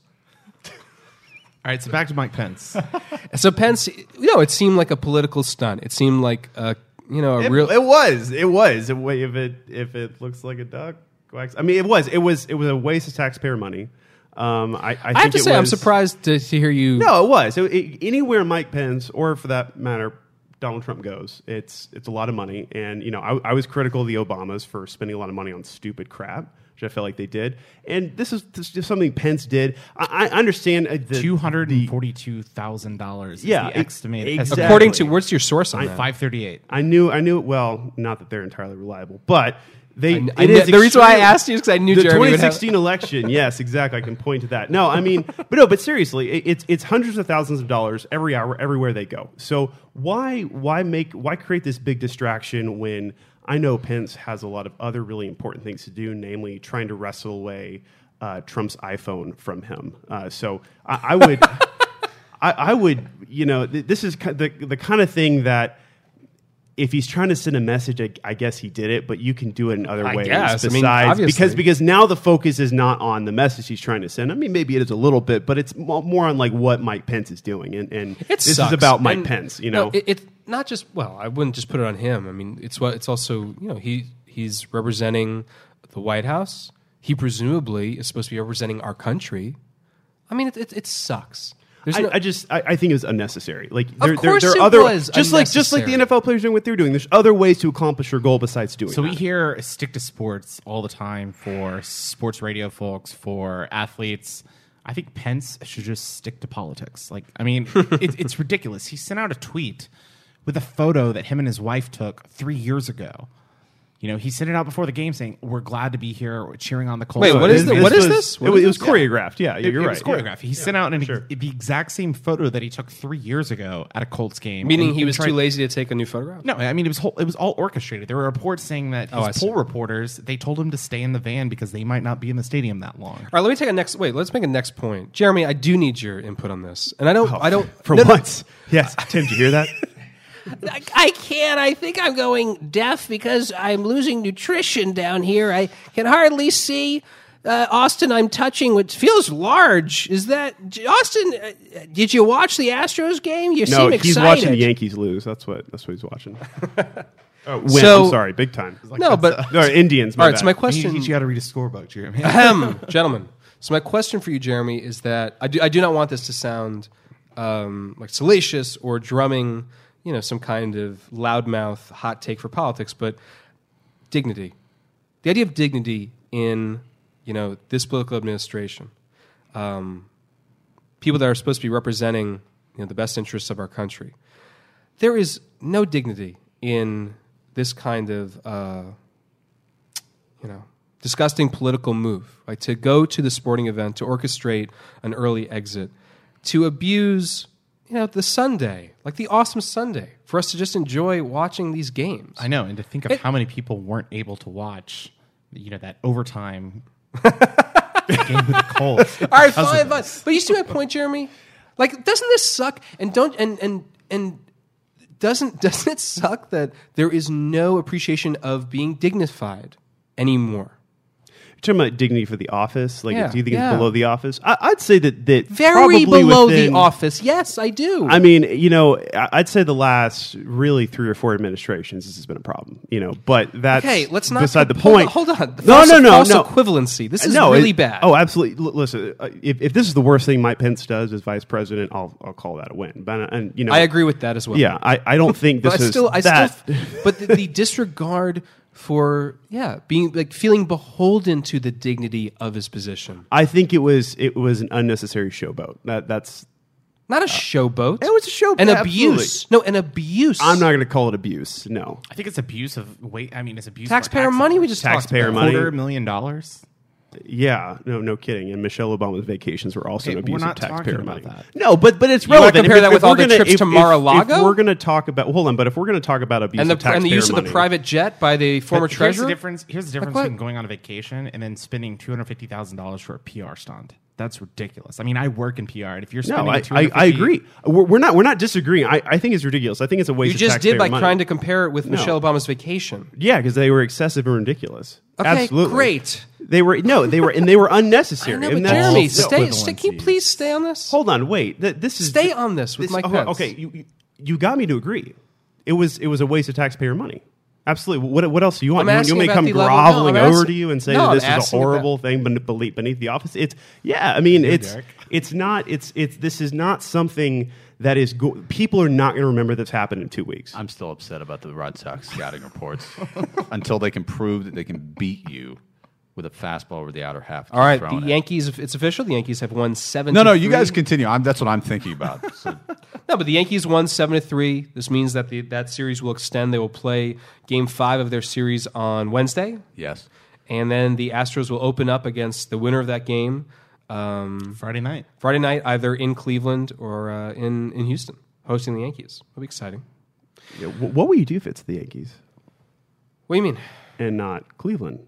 All right, so back to Mike Pence. So Pence, you know, it seemed like a political stunt. It seemed like a you know a It, real. it was. It was. If if it if it looks like a duck, quacks. I mean, it was. It was. It was a waste of taxpayer money. Um, I, I, think I have to it say, I'm surprised to, to hear you. No, it was. It, it- anywhere Mike Pence, or for that matter, Donald Trump goes, it's it's a lot of money. And you know, I, I was critical of the Obamas for spending a lot of money on stupid crap, which I felt like they did. And this is, this is just something Pence did. I, I understand uh, the Two hundred and forty-two thousand dollars. Yeah, the estimated. exactly. According to what's your source on that? five thirty-eight. I knew, I knew. Well, not that they're entirely reliable, but they. I- it I is kn- the reason why I asked you is because I knew the Jeremy would have- 2016 election. Yes, exactly. I can point to that. No, I mean, but no, but seriously, it, it's it's hundreds of thousands of dollars every hour, everywhere they go. So why why make why create this big distraction when I know Pence has a lot of other really important things to do, namely trying to wrestle away uh, Trump's iPhone from him. Uh, so I, I would. I, I would, you know, th- this is ki- the the kind of thing that if he's trying to send a message, I, I guess he did it, but you can do it in other I ways guess. I mean, besides because because now the focus is not on the message he's trying to send. I mean, maybe it is a little bit, but it's more on like what Mike Pence is doing, and, and this sucks. is about Mike And, Pence. You no, know, it, it's not just well. I wouldn't just put it on him. I mean, it's what it's also you know he he's representing the White House. He presumably is supposed to be representing our country. I mean, it it, it sucks. I, no, I just I, I think it was unnecessary. Like there, there, course there are it other was just like just like the. NFL players doing what they're doing. There's other ways to accomplish your goal besides doing. It. So we hear stick to sports all the time for sports radio folks, for athletes. I think Pence should just stick to politics. Like, I mean, it, it's ridiculous. He sent out a tweet with a photo that him and his wife took three years ago. You know, he sent it out before the game saying, "We're glad to be here, we're cheering on the Colts." Wait, what is the- what is was, this? It was, is it was choreographed. Yeah, yeah you're it right. was choreographed. He sent out an, Sure. the exact same photo that he took three years ago at a Colts game. meaning And- he was tried- too lazy to take a new photograph. No, I mean it was whole, it was all orchestrated. There were reports saying that Oh, I his see. poll reporters they told him to stay in the van because they might not be in the stadium that long. All right, let me take a next. Wait, let's make a next point, Jeremy. I do need your input on this, and I don't. Oh, I don't. For no, no. yes. Tim, did you hear that? I, I can't. I think I'm going deaf because I'm losing nutrition down here. I can hardly see. Uh, Austin, I'm touching what feels large. Is that Austin? Uh, did you watch the Astros game? You No, seem excited. he's watching the Yankees lose. That's what. That's what he's watching. oh, win. So- I'm sorry, big time. No, but No, Indians. My all right. bad. So my He, question, you got to read a scorebook, Jeremy. Ahem, gentlemen. So my question for you, Jeremy, is that I do I do not want this to sound um, like salacious or drumming, you know, some kind of loudmouth hot take for politics, but dignity. The idea of dignity in you know this political administration, um, people that are supposed to be representing you know the best interests of our country. There is no dignity in this kind of. Uh, you know, disgusting political move, like to go to the sporting event, to orchestrate an early exit, to abuse, you know, the Sunday, like the awesome Sunday, for us to just enjoy watching these games. I know, and to think of It- how many people weren't able to watch, you know, that overtime game with the Colts. All right, fine, fine. But you see my point, Jeremy? Like, doesn't this suck? And don't and and and doesn't doesn't it suck that there is no appreciation of being dignified anymore? You're talking about dignity for the office. Like, Yeah, do you think yeah. it's below the office? I, I'd say that that Very below within- the office. Yes, I do. I mean, you know, I'd say the last really three or four administrations, this has been a problem. You know, but that's Okay, let's not beside the hold on- point. Hold on, No, False- no, no, false no. equivalency. This is no, really it- bad. Oh, absolutely. L- listen, uh, if, if this is the worst thing Mike Pence does as vice president, I'll I'll call that a win. But uh, and you know, I agree with that as well. Yeah, I, I don't think this is still, I that. still, but the, the disregard for yeah, being like feeling beholden to the dignity of his position. I think it was it was an unnecessary showboat. That that's Not a uh, showboat. it was a showboat. an absolutely. abuse. No, an abuse. I'm not going to call it abuse. No, I think it's abuse of wait. I mean, it's abuse taxpayer of our money. We tax just talked Taxpayer about. money. quarter million dollars. Yeah, no, no kidding. And Michelle Obama's vacations were also Okay, an abuse we're of taxpayer money. about that. No, but but it's You wanna relevant. compare If- that if with we're all the gonna- trips if- to Mar-a-Lago? If we're going to talk about hold on, but if we're going to talk about abuse And the of taxpayer and the use money, of the private jet by the former But here's the difference. Here's the difference what? between going on a vacation and then spending two hundred fifty thousand dollars for a PR stunt. That's ridiculous. I mean, I work in PR, and if you're No, spending I, I, 250 I agree. We're, we're not we're not disagreeing. I, I think it's ridiculous. I think it's a waste. Of the stuff. You of just did taxpayer by money. trying to compare it with Michelle Obama's vacation. Yeah, because they were excessive and ridiculous. Okay, Absolutely great. They were no, they were and they were I unnecessary. know, and but that's- Jeremy, no, stay, stay. Can you please stay on this? Hold on, wait. Th- This is Stay on this with Mike oh, Pence. Okay, you, you- you got me to agree. It was it was a waste of taxpayer money. Absolutely. What, what else do you want? I'm You, asking you want me to about come the level- no, groveling I'm over asking- to you and say no, that I'm this is a asking about- horrible thing ben- beneath, beneath the office? It's yeah. I mean, it's it's not. It's it's this is not something that is. Go- people are not going to remember this happened in two weeks. I'm still upset about the Red Sox scouting reports until they can prove that they can beat you with a fastball over the outer half. All right, Throwing the it. Yankees. It's official. The Yankees have won seven. No, no, you guys continue. I'm, that's what I'm thinking about. So, No, but the Yankees won seven to three. This means that the that series will extend. They will play Game Five of their series on Wednesday, yes. and then the Astros will open up against the winner of that game um, Friday night. Friday night, either in Cleveland or uh, in in Houston, hosting the Yankees. It'll be exciting. Yeah, wh- what will you do if it's the Yankees What do you mean? and not Cleveland?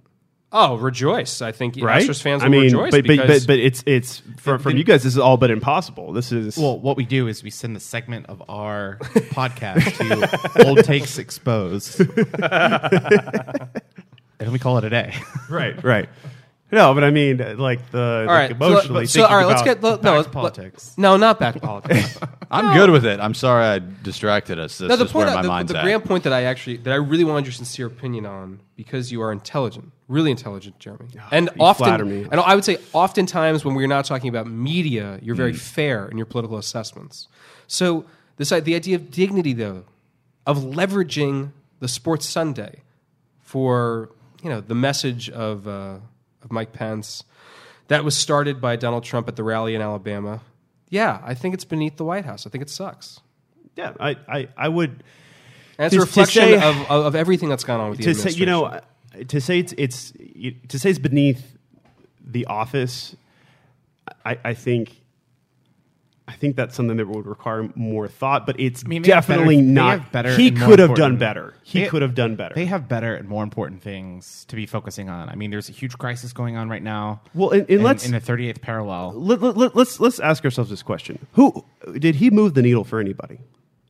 Oh, rejoice! I think Right? Astros fans will I mean, rejoice but, but, but but it's it's from, from you guys. This is all but impossible. This is Well, what we do is we send the segment of our podcast to Old Takes Exposed, and we call it a day. right, right. No, but I mean, uh, like the all right. like emotionally. so, so, all right, let's about- get no, back no, to politics. No, not back to politics. I'm good with it. I'm sorry I distracted us. This No, the is point, where my the, mind's the at. grand point that I actually that I really wanted your sincere opinion on because you are intelligent, really intelligent, Jeremy, and you often, and I would say oftentimes when we're not talking about media, you're very Mm. fair in your political assessments. So this the idea of dignity, though, of leveraging the Sports Sunday for you know the message of uh, of Mike Pence that was started by Donald Trump at the rally in Alabama. Yeah, I think it's beneath the White House. I think it sucks. yeah, I, I, I would And it's a To- reflection say- of, of, everything that's gone on with the to say you know administration. To say it's it's to say it's beneath the office. I, I think. I think that's something that would require more thought, but it's mean, definitely better- not. better he could have done better. He could have done better. They have better and more important things to be focusing on. I mean, there's a huge crisis going on right now. Well, and- and in, let's- in the 38th parallel. let, let, let, let's let's ask ourselves this question: Who did he move the needle for anybody?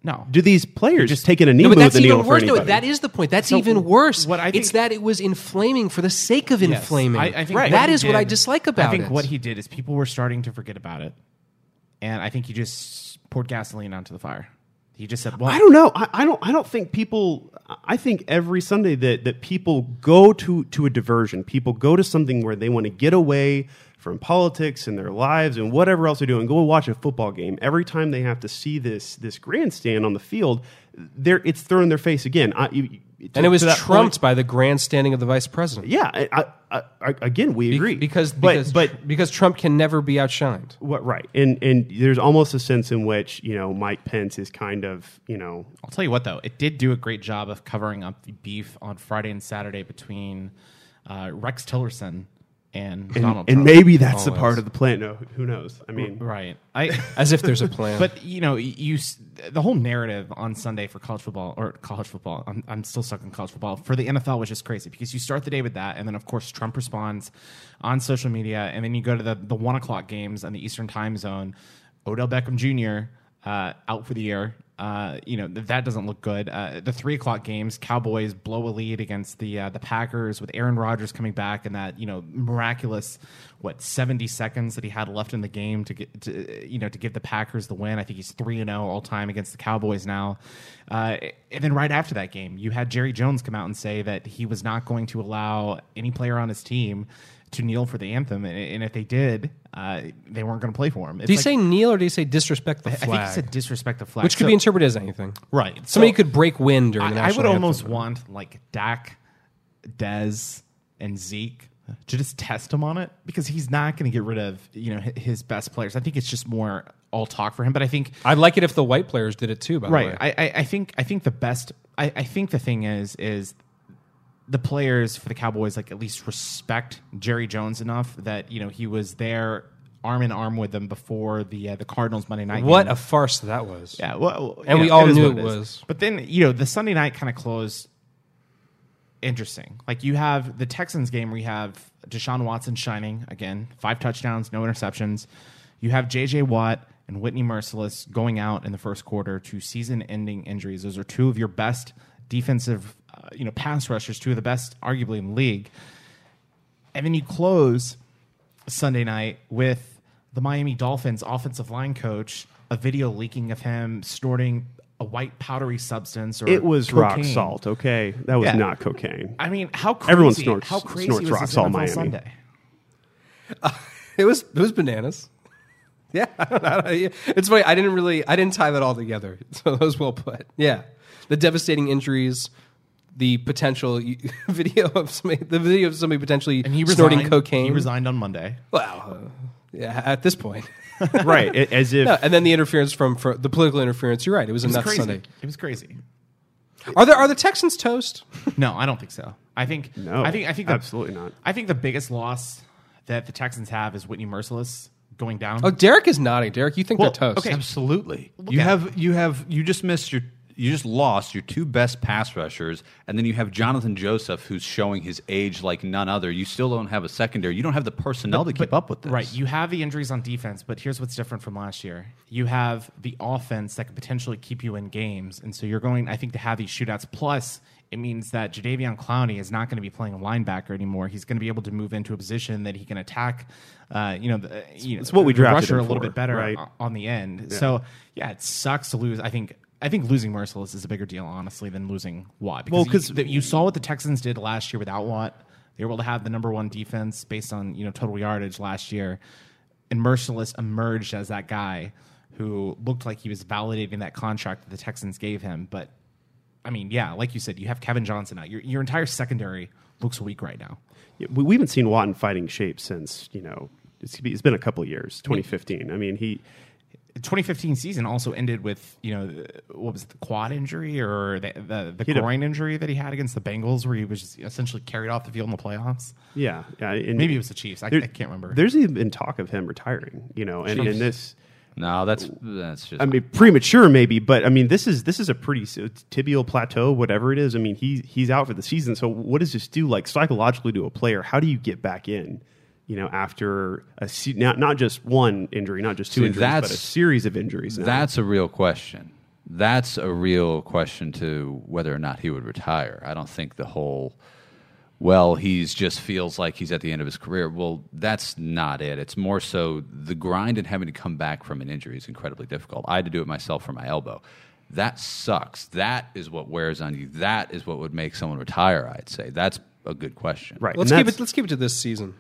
No, Do these players just- just taking a knee No, but move that's the needle even for worse. No, that is the point. That's So even worse. what I it's that it was inflaming for the sake of Yes. inflaming. I, I think That what he is what I dislike about it. I think it. what he did is people were starting to forget about it, and I think he just poured gasoline onto the fire. He just said, "Well, I don't know. I, I don't. I don't think people. I think every Sunday that that people go to to a diversion. People go to something where they want to get away from politics and their lives and whatever else they're doing. Go watch a football game. Every time they have to see this this grandstand on the field, there it's thrown in their face again. I, you, to- and it was trumped point- by the grandstanding of the vice president. yeah. I, I, I, again, we Be- agree because but because but because Trump can never be outshined. what right and and there's almost a sense in which you know Mike Pence is kind of you know I'll tell you what, though, it did do a great job of covering up the beef on Friday and Saturday between uh, Rex Tillerson and, and, Donald and Trump. maybe that's the Always. part of the plan. No, who knows? I mean, right. I As if there's a plan. But you know, you the whole narrative on Sunday for college football or college football. I'm, I'm still stuck in college football for the NFL was just crazy because you start the day with that, and then of course Trump responds on social media, and then you go to the the one o'clock games on the Eastern Time Zone. Odell Beckham Jr. Uh, out for the year. Uh, you know th- that doesn't look good. Uh, the three o'clock games, Cowboys blow a lead against the uh, the Packers with Aaron Rodgers coming back and that you know miraculous what seventy seconds that he had left in the game to get to you know to give the Packers the win. I think he's three and zero all time against the Cowboys now. Uh, and then right after that game, you had Jerry Jones come out and say that he was not going to allow any player on his team to kneel for the anthem, and, and if they did, uh, they weren't going to play for him. It's did he like- say kneel or do he say disrespect the I flag? I think he said disrespect the flag, which could So- be interpreted as anything. right. Somebody So- could break wind during the I, I national would anthem. almost want like Dak, Dez, and Zeke to just test him on it because he's not going to get rid of you know his best players. I think it's just more all talk for him. But I think I'd like it if the white players did it too. By the way, I, I I think I think the best. I, I think the thing is is the players for the Cowboys like at least respect Jerry Jones enough that you know he was there arm in arm with them before the uh, the Cardinals Monday night. what game. a farce that was. Yeah, well, And we all is knew it, it was. But then you know the Sunday night kind of closed. Interesting. Like you have the Texans game where you have Deshaun Watson shining again, five touchdowns, no interceptions. You have J.J. Watt and Whitney Mercilus going out in the first quarter to season-ending injuries. Those are two of your best defensive, uh, you know, pass rushers, two of the best, arguably in the league. and then you close Sunday night with the Miami Dolphins offensive line coach, a video leaking of him snorting a white powdery substance. Or It was rock salt. Okay, that was Yeah. not cocaine. I mean, how crazy? Everyone snorts- how crazy snorts was rock salt Miami. Sunday? It was it was bananas. Yeah, I don't know. it's funny. I didn't really I didn't tie that all together. So that was well put. Yeah, the devastating injuries, the potential video of somebody, the video of somebody potentially And he snorting resigned, cocaine. He resigned on Monday. Wow. uh, yeah, at this point. right, as if No, and then the interference from for the political interference. You're right. It was a It was nuts. Sunday. It was crazy. Are there are the Texans toast? No, I don't think so. I think No, I think I think the, absolutely not. I think the biggest loss that the Texans have is Whitney Mercilus going down. Oh, Derek is nodding. Derek, you think Well, they're toast? okay, absolutely. You at have you have you just missed your you just lost your two best pass rushers, and then you have Jonathan Joseph, who's showing his age like none other. You still don't have a secondary. You don't have the personnel to keep But- up with this. Right. You have the injuries on defense, but here's what's different from last year. You have the offense that could potentially keep you in games. And so you're going, I think, to have these shootouts. Plus, it means that Jadeveon Clowney is not going to be playing a linebacker anymore. He's going to be able to move into a position that he can attack, uh, you know, the, you know, it's what we drafted rusher a little bit better right? on the end. So, yeah, it sucks to lose. I think. I think losing Mercilus is a bigger deal, honestly, than losing Watt. Because Well, you- 'cause- the- you saw what the Texans did last year without Watt. They were able to have the number one defense based on you know total yardage last year, and Mercilus emerged as that guy who looked like he was validating that contract that the Texans gave him. But I mean, yeah, like you said, you have Kevin Johnson out. Your your entire secondary looks weak right now. Yeah, we, we haven't seen Watt in fighting shape since you know it's, it's been a couple of years. 2015. I mean, he 2015 season also ended with you know what was it, the quad injury or the the, the He had a- groin injury that he had against the Bengals, where he was just essentially carried off the field in the playoffs. yeah, yeah and Maybe it was the Chiefs. I, there- I can't remember. There's even been talk of him retiring. You know, and, and this. No, that's that's just. I mean, premature maybe, but I mean, this is this is a pretty s- tibial plateau, whatever it is. I mean, he he's out for the season. So, what does this do, like psychologically, to a player? How do you get back in? You know, after a se- not not just one injury, not just two See, injuries, but a series of injuries. now. That's a real question. That's a real question to whether or not he would retire. I don't think the whole, well, he's just feels like he's at the end of his career. Well, that's not it. It's more so the grind and having to come back from an injury is incredibly difficult. I had to do it myself for my elbow. That sucks. That is what wears on you. That is what would make someone retire, I'd say. That's a good question. right. Let's keep it. Let's keep it to this season.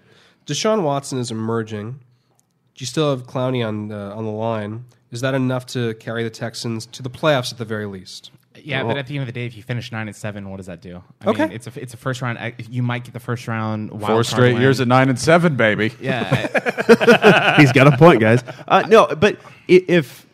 Deshaun Watson is emerging. Do you still have Clowney on uh, on the line. Is that enough to carry the Texans to the playoffs at the very least? Yeah, but at the end of the day, if you finish nine and seven, what does that do? I Okay. mean, it's a it's a first round. I- You might get the first round. wild Four card straight win. years at nine and seven, baby. Yeah, He's got a point, guys. Uh, no, but i- if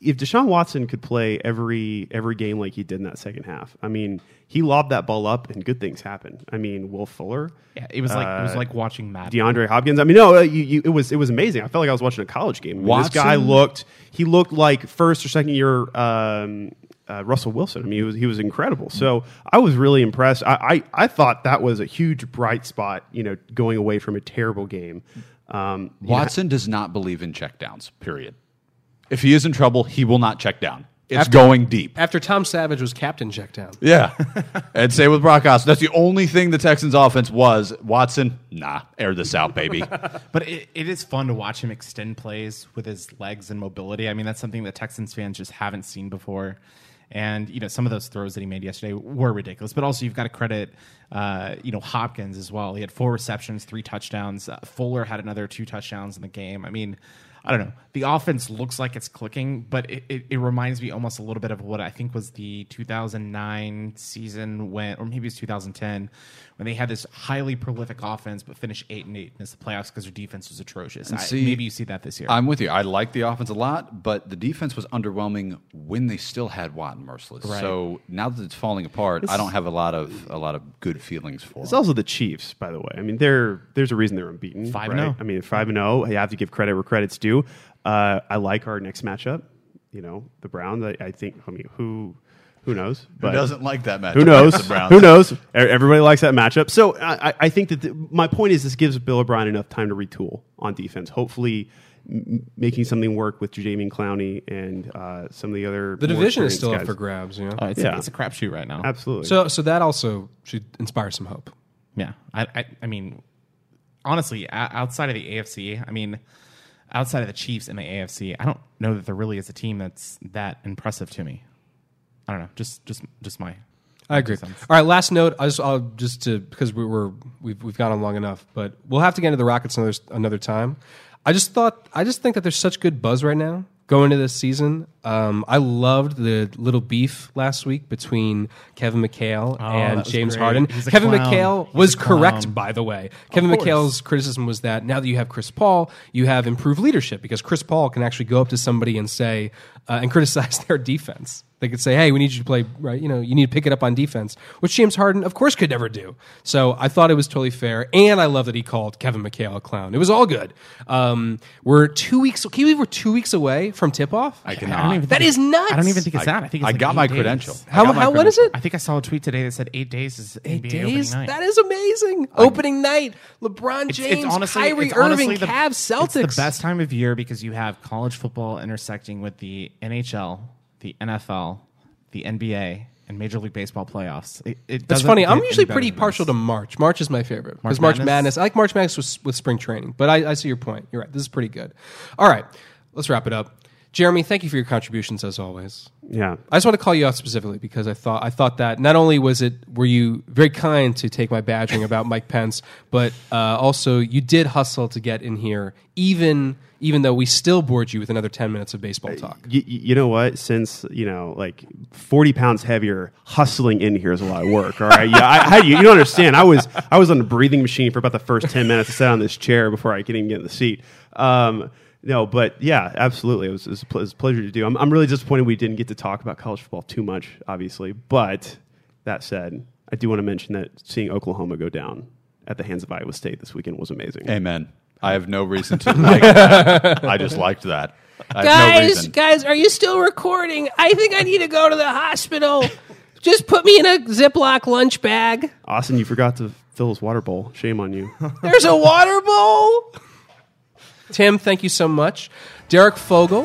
if Deshaun Watson could play every every game like he did in that second half, I mean, he lobbed that ball up and good things happened. I mean, Will Fuller, yeah. It was like it was Uh, like watching Matt DeAndre Hopkins. I mean, no, uh, you, you, it was it was amazing. I felt like I was watching a college game. I mean, this guy looked he looked like first or second year um, uh, Russell Wilson. I mean, he was he was incredible. So I was really impressed. I, I I thought that was a huge bright spot. You know, going away from a terrible game. Um, you know, Watson does not believe in checkdowns, period. If he is in trouble, he will not check down. It's going deep. After Tom Savage was captain, check down. Yeah. and say with Brock Osweiler, that's the only thing the Texans offense was. Watson, nah, air this out, baby. But it, it is fun to watch him extend plays with his legs and mobility. I mean, that's something that Texans fans just haven't seen before. And you know, some of those throws that he made yesterday were ridiculous. But also, you've got to credit, uh, you know, Hopkins as well. He had four receptions, three touchdowns. Uh, Fuller had another two touchdowns in the game. I mean, I don't know. The offense looks like it's clicking, but it, it, it reminds me almost a little bit of what I think was the 2009 season when, or maybe it was 2010, when they had this highly prolific offense but finished eight and eight in the playoffs because their defense was atrocious. I, see, maybe you see that this year. I'm with you. I like the offense a lot, but the defense was underwhelming when they still had Watt and Mercilus. Right. So now that it's falling apart, I don't have a lot of a lot of good feelings for. It. It's them. also the Chiefs, by the way. I mean, they're there's a reason they're unbeaten. Five right? and oh. I mean, five and zero. You have to give credit where credit's due. Uh, I like our next matchup. You know, the Browns. I, I think. I mean, who who knows? Who doesn't like that matchup? Who knows? The Browns? Who knows? E- Everybody likes that matchup. So I, I- I think that the, my point is this gives Bill O'Brien enough time to retool on defense. Hopefully, m- making something work with Jadeveon Clowney and uh, some of the other. The more division is experienced still up guys. for grabs. You know. Uh, it's, Yeah. a, it's a crapshoot right now. Absolutely. So so that also should inspire some hope. Yeah, I, I, I mean, honestly, o- outside of the AFC, I mean, outside of the Chiefs and the AFC, I don't know that there really is a team that's that impressive to me. I don't know. Just, just, just my. I agree. All right, last note. I just, I'll just to because we were we've we've gone on long enough, but we'll have to get into the Rockets another another time. I just thought I just think that there's such good buzz right now going into this season. Um, I loved the little beef last week between Kevin McHale Oh, and James great. Harden. Kevin clown. McHale He's was correct, by the way. Kevin course. McHale's criticism was that now that you have Chris Paul, you have improved leadership because Chris Paul can actually go up to somebody and say uh, and criticize their defense. They could say, "Hey, we need you to play right. You know, you need to pick it up on defense," which James Harden, of course, could never do. So I thought it was totally fair, and I love that he called Kevin McHale a clown. It was all good. Um, we're two weeks. Can you believe we're two weeks away from tip off? I I don't cannot. even That think is it's- nuts. I don't even think it's I- that. I think it's I like got eight my days. credential. How, my how what is it? I think I saw a tweet today that said eight days is Eight NBA days. opening night. That is amazing. Opening night. LeBron James, Kyrie it's Irving, honestly the, Cavs, Celtics. It's the best time of year because you have college football intersecting with the NHL, the NFL, the NBA, and Major League Baseball playoffs. It, it That's funny. I'm usually pretty partial to March. March is my favorite because March March Madness? Madness? I like March Madness with, with spring training, but I, I see your point. You're right. This is pretty good. All right, let's wrap it up. Jeremy, thank you for your contributions as always. Yeah. I just want to call you out specifically because I thought I thought that not only was it were you very kind to take my badgering about Mike Pence, but uh, also you did hustle to get in here, even even though we still bored you with another ten minutes of baseball talk. Y- y- you know what? Since you know, like forty pounds heavier, hustling in here is a lot of work. All right, yeah, I, I, you, you don't understand. I was I was on the breathing machine for about the first ten minutes. I sat on this chair before I could even get in the seat. Um, no, but yeah, absolutely, it was, it was, a ple- it was a pleasure to do. I'm, I'm really disappointed we didn't get to talk about college football too much, obviously. But that said, I do want to mention that seeing Oklahoma go down at the hands of Iowa State this weekend was amazing. Amen. I have no reason to like that. I just liked that. I have no Guys, reason. guys, are you still recording? I think I need to go to the hospital. Just put me in a Ziploc lunch bag. Austin, you forgot to fill his water bowl. Shame on you. There's a water bowl. Tim, thank you so much. Derek Fogel,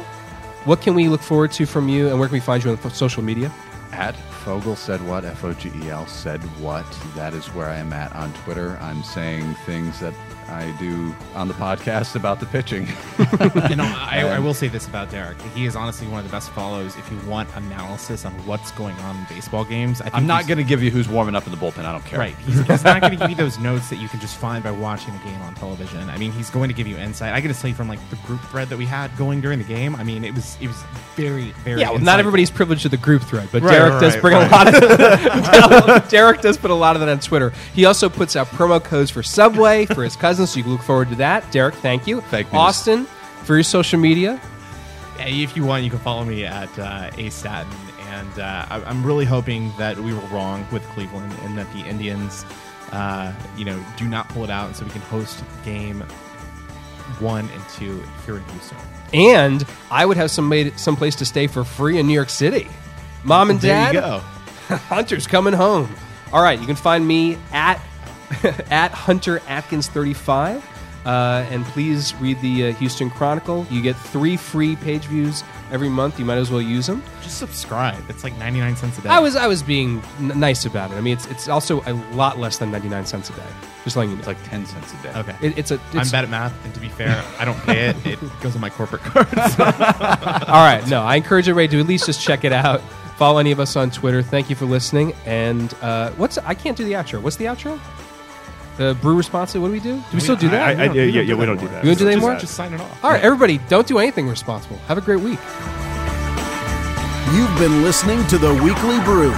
what can we look forward to from you, and where can we find you on social media? At Fogel said what? F O G E L said what? That is where I am at on Twitter. I'm saying things that I do on the podcast about the pitching. you know, I, I will say this about Derek. He is honestly one of the best follows if you want analysis on what's going on in baseball games. I think I'm not going to give you who's warming up in the bullpen. I don't care. Right. He's, he's not going to give you those notes that you can just find by watching the game on television. I mean, he's going to give you insight. I get to tell you from like the group thread that we had going during the game. I mean, it was it was very very. Yeah, well, not everybody's privileged to the group thread, but Right, Derek right, does right, bring right. a lot of. Derek does put a lot of that on Twitter. He also puts out promo codes for Subway for his cousins, so you can look forward to that. Derek, thank you. Fake news. Austin for your social media. If you want, you can follow me at uh, A Staton, and uh, I- I'm really hoping that we were wrong with Cleveland and that the Indians, uh, you know, do not pull it out, and so we can host game one and two here in Houston. And I would have some made some place to stay for free in New York City. Mom and dad. There dad, you go. Hunter's coming home. All right, you can find me at at Hunter Atkins thirty five. Uh, and please read the uh, Houston Chronicle. You get three free page views every month. You might as well use them. Just subscribe. It's like 99 cents a day. I was I was being n- nice about it. I mean, it's it's also a lot less than ninety nine cents a day. Just letting you know. It's like 10 cents a day. okay. It- it's a. I'm bad at math, and to be fair, I don't pay it. It goes on my corporate cards. all right, no, I encourage everybody to at least just check it out. Follow any of us on Twitter. Thank you for listening. And uh, what's I can't do the outro. What's the outro? The brew responsive. What do we do? Do we still do that? I, I, We don't- yeah, yeah, don't yeah, do we don't do that. You don't do that Just- anymore? just- Just sign it off. All right, everybody, don't do anything responsible. Have a great week. You've been listening to The Weekly Brew